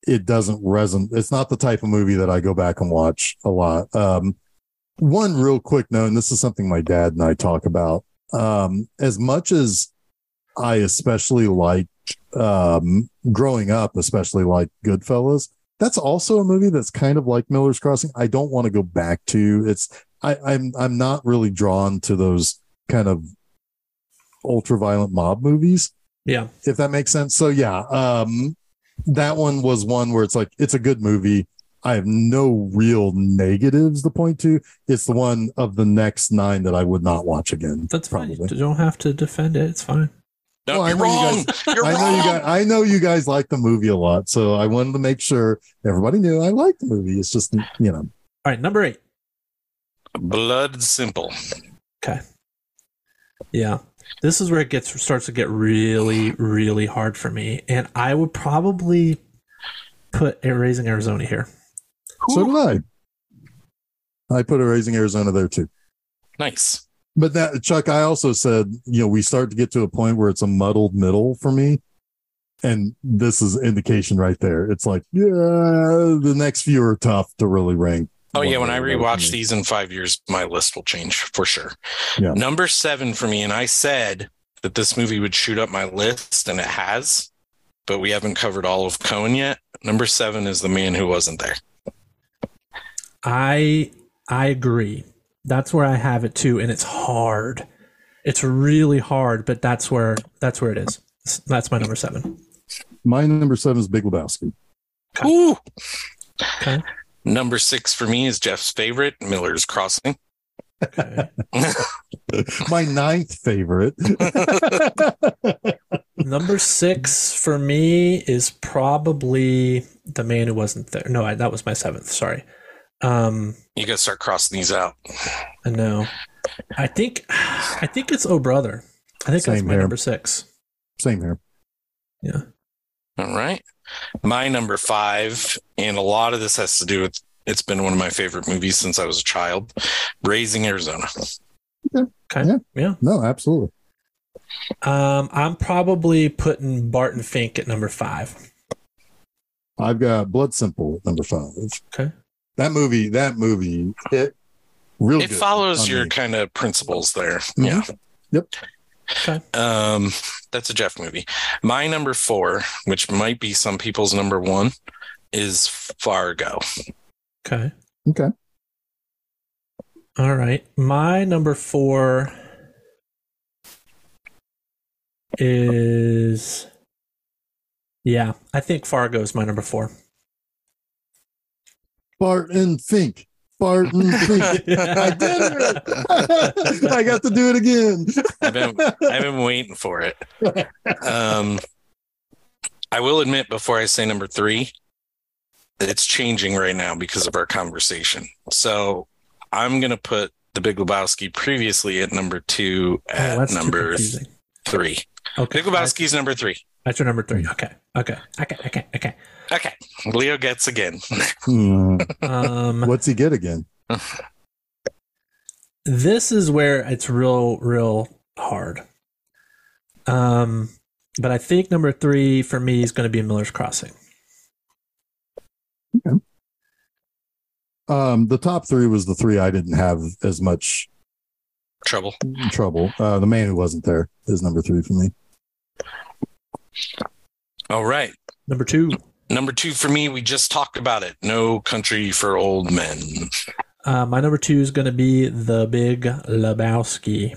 it doesn't resonate. It's not the type of movie that I go back and watch a lot. Um, one real quick note, and this is something my dad and I talk about. Um, as much as I especially like, um, growing up, especially like Goodfellas, that's also a movie that's kind of like Miller's Crossing. I don't want to go back to. It's I, I'm I'm not really drawn to those kind of ultra violent mob movies, Yeah. if that makes sense. So yeah, um, that one was one where it's like it's a good movie. I have no real negatives to point to. It's the one of the next nine that I would not watch again. That's probably. fine. You don't have to defend it. It's fine. No, Well, I you're know you wrong. you're I know wrong. you guys. I know you guys like the movie a lot, so I wanted to make sure everybody knew I like the movie. It's just you know, All right, number eight. Blood Simple. Okay. Yeah. This is where it gets starts to get really, really hard for me. And I would probably put a raising Arizona here. so did I. I put a Raising Arizona there too. Nice. But that Chuck, I also said, you know, we start to get to a point where it's a muddled middle for me. And this is indication right there. It's like, yeah, the next few are tough to really rank. Oh one yeah, when I or another for rewatch these in five years, my list will change for sure. Yeah. Number seven for me, and I said that this movie would shoot up my list, and it has, but we haven't covered all of Coen yet. Number seven is the man who wasn't there. I I agree. That's where I have it too, and it's hard. It's really hard, but that's where that's where it is. That's my number seven. My number seven is Big Lebowski. Okay. Ooh. Okay. Number six for me is Jeff's favorite, Miller's Crossing. Okay. My ninth favorite. number six for me is probably the man who wasn't there. No, I, that was my seventh. Sorry. Um, You gotta start crossing these out. I know. I think I think it's Oh Brother. I think that's Same my here. number six. Same here. Yeah. All right. My number five, and a lot of this has to do with it's been one of my favorite movies since I was a child. Raising Arizona. Okay. Yeah. Yeah. No, absolutely. Um, I'm probably putting Barton Fink at number five. I've got Blood Simple at number five. Okay. That movie, that movie, it Real it good follows your me. kind of principles there. Mhm. Yeah. Yep. Okay. Um, that's a Jeff movie. My number four, which might be some people's number one, is Fargo. Okay. Okay. All right. My number four is. Yeah, I think Fargo is my number four. Bart and Fink. Bart and I did it. I got to do it again. I've been I've been waiting for it. Um, I will admit before I say number three, it's changing right now because of our conversation. So I'm gonna put the Big Lebowski previously at number two at that's too number confusing. Three. Okay. Big Lebowski's number three. That's your number three. Okay. Okay. Okay. Okay. Okay. Okay, Leo gets again. Hmm. Um, What's he get again? this is where it's real, real hard. Um, but I think number three for me is going to be Miller's Crossing. Um, the top three was the three I didn't have as much Trouble. trouble. Uh, the man who wasn't there is number three for me. All right. Number two, Number two for me, we just talked about it. No country for old men. uh, my number two is going to be The Big Lebowski.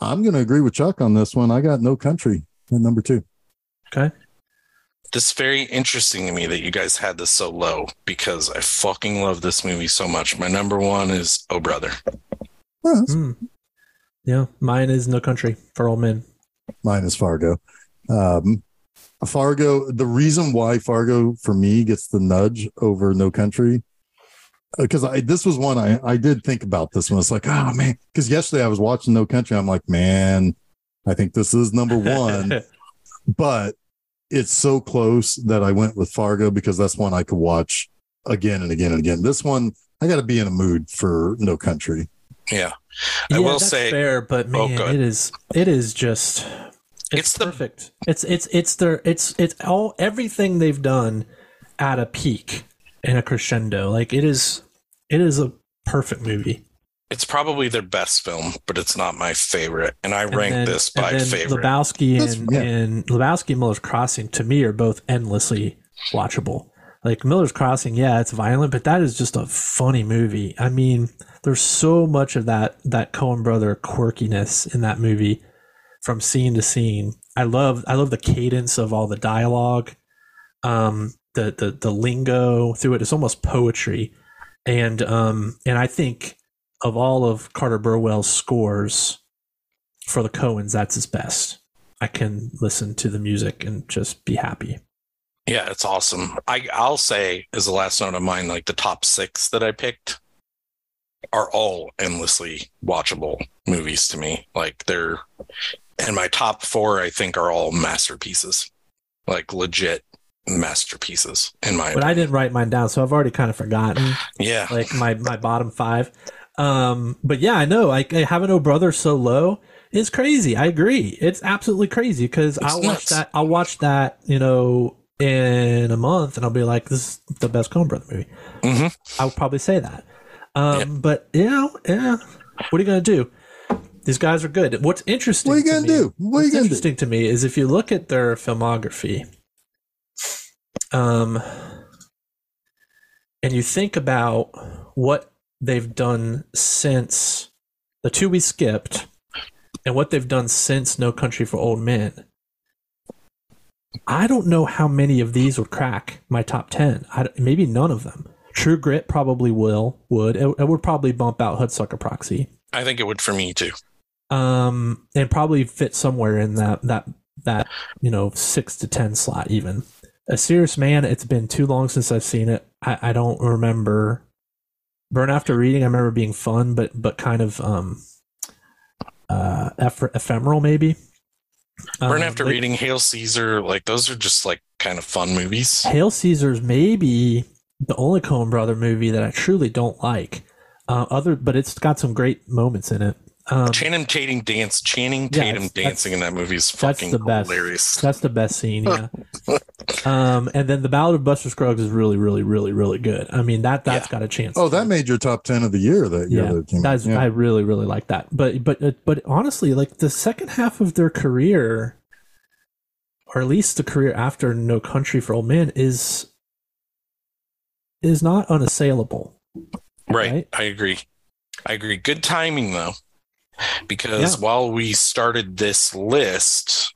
I'm going to agree with Chuck on this one. I got no country at number two. Okay. This is very interesting to me that you guys had this so low because I fucking love this movie so much. My number one is Oh Brother. Oh, Hmm. Yeah, mine is No Country for Old Men. Mine is Fargo. Um, Fargo, the reason why Fargo for me gets the nudge over No Country, because I this was one I, I did think about this one. It's like, oh man, because yesterday I was watching No Country. I'm like, man, I think this is number one, but it's so close that I went with Fargo because that's one I could watch again and again and again. This one, I got to be in a mood for No Country. Yeah. yeah, I will that's say- fair, but Oh, man, go ahead. it is it is just it's, It's the- perfect. It's it's it's their it's it's all everything they've done at a peak and a crescendo. Like it is it is a perfect movie. It's probably their best film, but it's not my favorite. And I And rank then- this by then favorite. Lebowski That's- and, yeah. and Lebowski and Miller's Crossing to me are both endlessly watchable. Like Miller's Crossing, yeah, it's violent, but that is just a funny movie. I mean, there's so much of that that Coen brother quirkiness in that movie from scene to scene. I love I love the cadence of all the dialogue, um, the the the lingo through it. It's almost poetry, and um, and I think of all of Carter Burwell's scores for the Coens, that's his best. I can listen to the music and just be happy. Yeah, it's awesome. I, I'll say, as the last note of mine, like the top six that I picked are all endlessly watchable movies to me. Like they're, and my top four, I think, are all masterpieces, like legit masterpieces in my But I didn't write mine down, so I've already kind of forgotten yeah. like my my bottom five. Um, but yeah, I know. Like having no brother so low is crazy. I agree. It's absolutely crazy because I'll watch that. I'll watch that. You know, in a month, and I'll be like, "This is the best Coen Brother movie." hmm I would probably say that. Um, Yeah. But you know, yeah. What are you gonna do? These guys are good. What's interesting? What are you to gonna me- do? What are you What's gonna do? interesting to me is if you look at their filmography, um, and you think about what they've done since the two we skipped, and what they've done since No Country for Old Men. I don't know how many of these would crack my top ten. I, maybe none of them. True Grit probably will. Would it, it would probably bump out Hudsucker Proxy I think it would for me too. um and probably fit somewhere in that that that you know six to ten slot even a serious man it's been too long since i've seen it i, I don't remember burn after reading i remember being fun but but kind of um uh eph- ephemeral maybe Burn Um, after they- reading Hail Caesar, like those are just like kind of fun movies. Hail Caesar's maybe the only Coen brother movie that I truly don't like. Uh, other, but it's got some great moments in it. Um, Channing Tatum dance, Channing Tatum that's- dancing in that movie is that's fucking the best. hilarious. That's the best scene, yeah. um, and then the Ballad of Buster Scruggs is really, really, really, really good. I mean that that's Yeah. got a chance. Oh, that made your top ten of the year that year. yeah, that came that's Yeah. I really, really like that. But but uh, but honestly, like the second half of their career, or at least the career after No Country for Old Men, is is not unassailable. Right. Right? I agree. I agree. Good timing though. Because Yeah. while we started this list,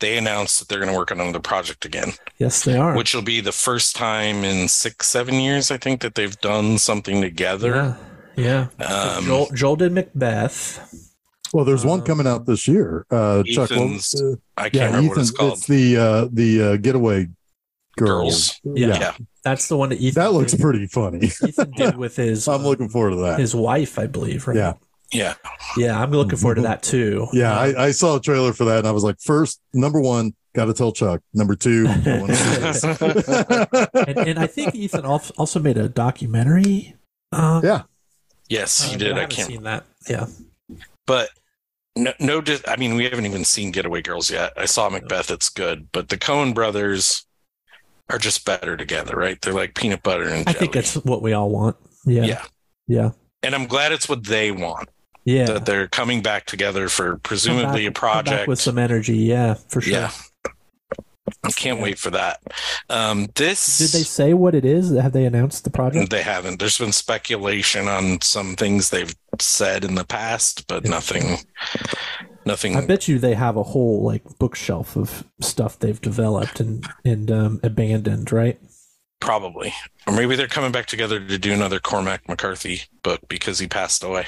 they announced that they're going to work on another project again, Yes, they are. which will be the first time in six, seven years, I think, that they've done something together. yeah, yeah. Um, Joel, Joel did Macbeth. Well, there's one Um, coming out this year. Uh, Chuck, what- Ethan's uh, I can't yeah, remember what it's called. It's the uh, the uh, getaway girls. Girls. Yeah. yeah. That's the one that Ethan. that looks did, pretty funny. Ethan did with his. I'm uh, looking forward to that. his wife, I believe. Right? Yeah. Yeah. yeah. I'm looking forward to that too. Yeah, Um, I, I saw a trailer for that, and I was like, first, number one, got to tell Chuck. Number two, I wanna see this. and, and I think Ethan also made a documentary. Uh, Yeah. Yes, uh, he but did. I I haven't can't. seen that. Yeah. But no, no, I mean, we haven't even seen Getaway Girls yet. I saw Macbeth. It's good, but the Coen brothers are just better together, right? They're like peanut butter and I think that's what we all want. Yeah. yeah. Yeah. And I'm glad it's what they want. Yeah. That they're coming back together for presumably back- a project. with some energy. Yeah, for sure. Yeah. I can't wait for that. Um, this Did they say what it is? Have they announced the project? They haven't. There's been speculation on some things they've said in the past, but nothing. Nothing. I bet you they have a whole like bookshelf of stuff they've developed and and um, abandoned, right? Probably. Or maybe they're coming back together to do another Cormac McCarthy book because he passed away.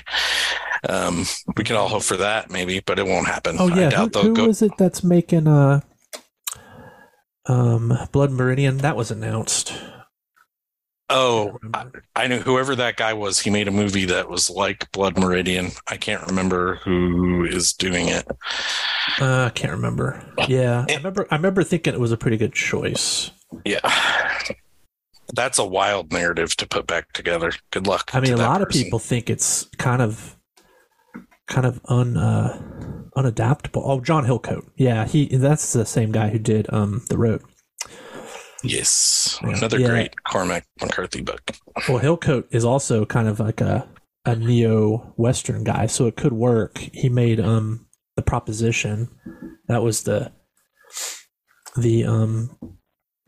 Um, we can all hope for that, maybe, but it won't happen. Oh yeah, I doubt who, who go. is it that's making uh um Blood Meridian? That was announced. oh, I I, knew whoever that guy was. He made a movie that was like Blood Meridian. I can't remember who is doing it. Uh, I can't remember. Yeah, I Eh. remember. I remember thinking it was a pretty good choice. Yeah. That's a wild narrative to put back together. Good luck. I mean, a lot of people think it's kind of, kind of un uh, unadaptable. Oh, John Hillcoat. Yeah, he. That's the same guy who did um the road. Yes. Yeah. Another Yeah. great Cormac McCarthy book. Well, Hillcoat is also kind of like a a neo western guy, so it could work. He made um the proposition. That was the the um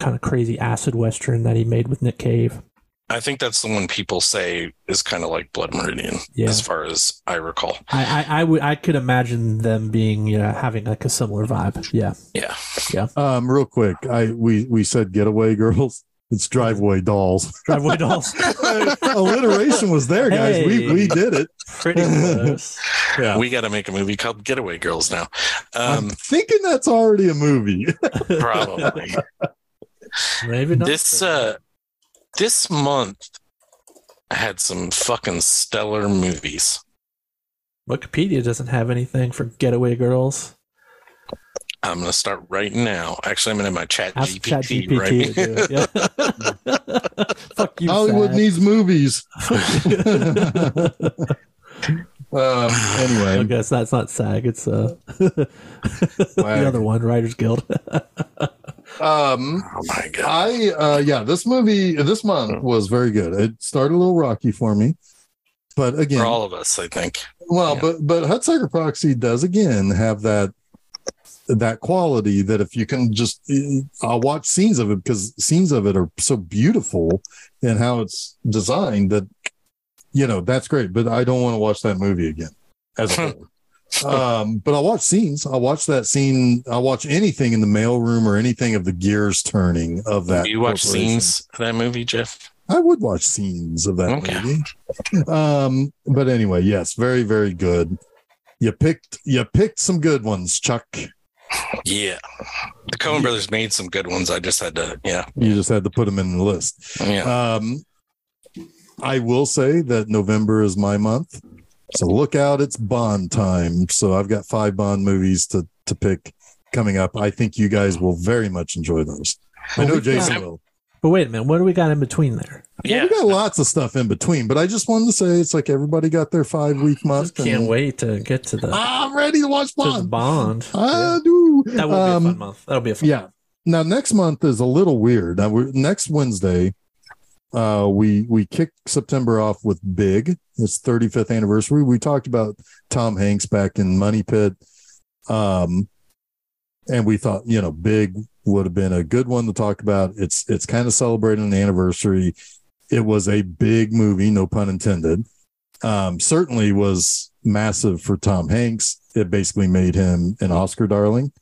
kind of crazy acid western that he made with Nick Cave. I think that's the one people say is kind of like Blood Meridian, Yeah. as far as I recall. I I, I would I could imagine them being you know having like a similar vibe. Yeah. Yeah. Yeah. Um, real quick, I we we said getaway girls. It's driveway dolls. Driveway Dolls. Alliteration was there, guys. We we did it. Pretty close. Yeah. We got to make a movie called Getaway Girls now. I'm Um, thinking that's already a movie. probably. Maybe not. this uh, this month had some fucking stellar movies. Wikipedia doesn't have anything for Getaway Girls. I'm gonna start right now. Actually, I'm gonna have my Chat Ask GPT, ChatGPT right. to do it. Yeah. Fuck you. Hollywood Sag. needs movies. Um, anyway, I guess that's not SAG. It's uh, the other one, Writers Guild. Um, oh my god! I uh, yeah, this movie this month was very good. It started a little rocky for me, but again, For all of us, I think. Well, Yeah. but but Hudsucker Proxy does again have that that quality that if you can just I'll watch scenes of it because scenes of it are so beautiful and how it's designed that you know that's great. But I don't want to watch that movie again as a. um, but I'll watch scenes. I'll watch that scene. I'll watch anything in the mailroom or anything of the gears turning of that. you watch scenes of that movie, Jeff? I would watch scenes of that Okay. movie. Um, but anyway, yes, very, very good. You picked you picked some good ones, Chuck. Yeah, the Coen Brothers made some good ones. I just had to, yeah, You just had to put them in the list. yeah. Um, I will say that November is my month, so look out! It's Bond time. So I've got five Bond movies to to pick coming up. I think you guys will very much enjoy those. I know Jason will. But wait a minute, what do we got in between there? Yeah. we got lots of stuff in between, but I just wanted to say it's like everybody got their five week month. Just can't and wait to get to the, I'm ready to watch to the Bond. Bond. I do. That will Um, be a fun month. That'll be a fun Yeah. Now next month is a little weird. Now we're next Wednesday. Uh, we we kick September off with Big. It's 35th anniversary. We talked about Tom Hanks back in Money Pit, um, and we thought you know Big would have been a good one to talk about. It's it's kind of celebrating the anniversary. It was a big movie, no pun intended. Um, certainly was massive for Tom Hanks. It basically made him an Oscar darling.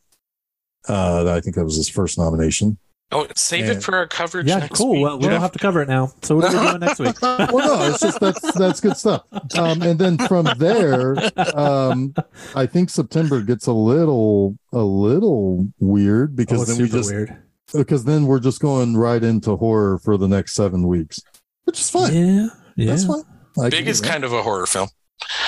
Uh, I think that was his first nomination. Oh, save Yeah. it for our coverage. Yeah, next cool. Week, Well, we don't have to cover it now. So what are we doing next week? well, no, it's just that's that's good stuff. Um, and then from there, um, I think September gets a little a little weird because oh, it's then we just weird. because then we're just going right into horror for the next seven weeks, which is fine. Yeah, yeah. That's fine. I Big is kind of a horror film.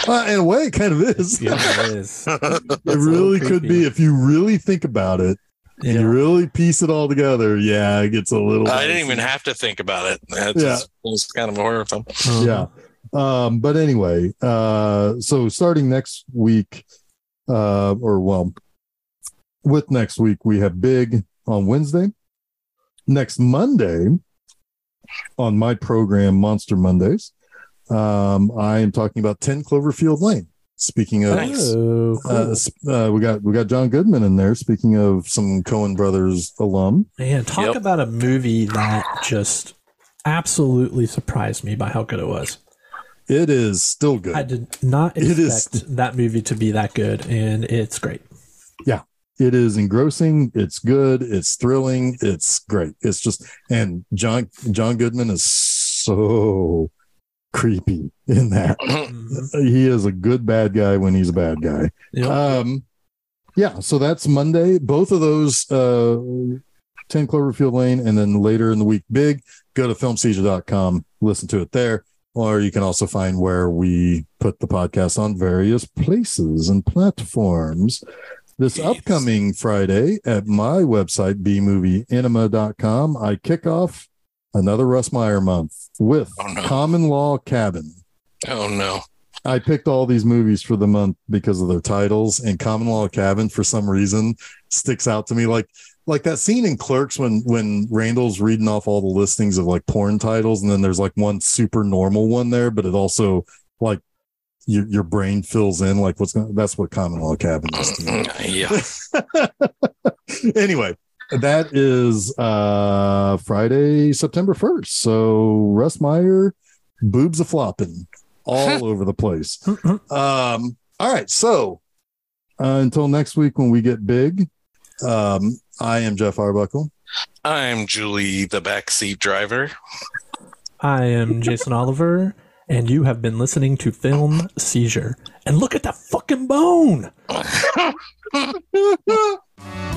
Uh, in a way, it kind of is. Yeah, it is. it really could be if you really think about it and you really piece it all together. Yeah, it gets a little. I didn't even have to think about it. That's Yeah. just, it's kind of a horror film. Uh-huh. yeah um but anyway uh so starting next week uh or well with next week we have big on wednesday next monday on my program monster mondays um i am talking about 10 cloverfield lane speaking of Nice. Oh, uh, cool. uh, we got we got John Goodman in there. Speaking of some Coen brothers alum, Man, talk Yep. about a movie that just absolutely surprised me by how good it was. it is still good. I did not It is- expect that movie to be that good, and it's great. Yeah, it is engrossing it's good it's thrilling it's great it's just and john john goodman is so creepy in that Mhm. he is a good bad guy when he's a bad guy Yep. um yeah so that's monday both of those uh 10 cloverfield lane and then later in the week big go to filmseizure.com listen to it there or you can also find where we put the podcast on various places and platforms this Yes. upcoming friday at my website bmovieinema.com i kick off another russ meyer month with Oh, no. common law cabin Oh no. I picked all these movies for the month because of their titles, and Common Law Cabin for some reason sticks out to me. Like like that scene in Clerks when when Randall's reading off all the listings of like porn titles, and then there's like one super normal one there, but it also like your your brain fills in like what's going. That's what Common Law Cabin is. To me. yeah. anyway, that is uh Friday, September 1st. So Russ Meyer, boobs a flopping all over the place. Um, all right, so uh, until next week when we get big, um, I am Jeff Arbuckle. I'm Julie, the backseat driver. I am Jason Oliver, and you have been listening to Film Seizure. And look at that fucking bone!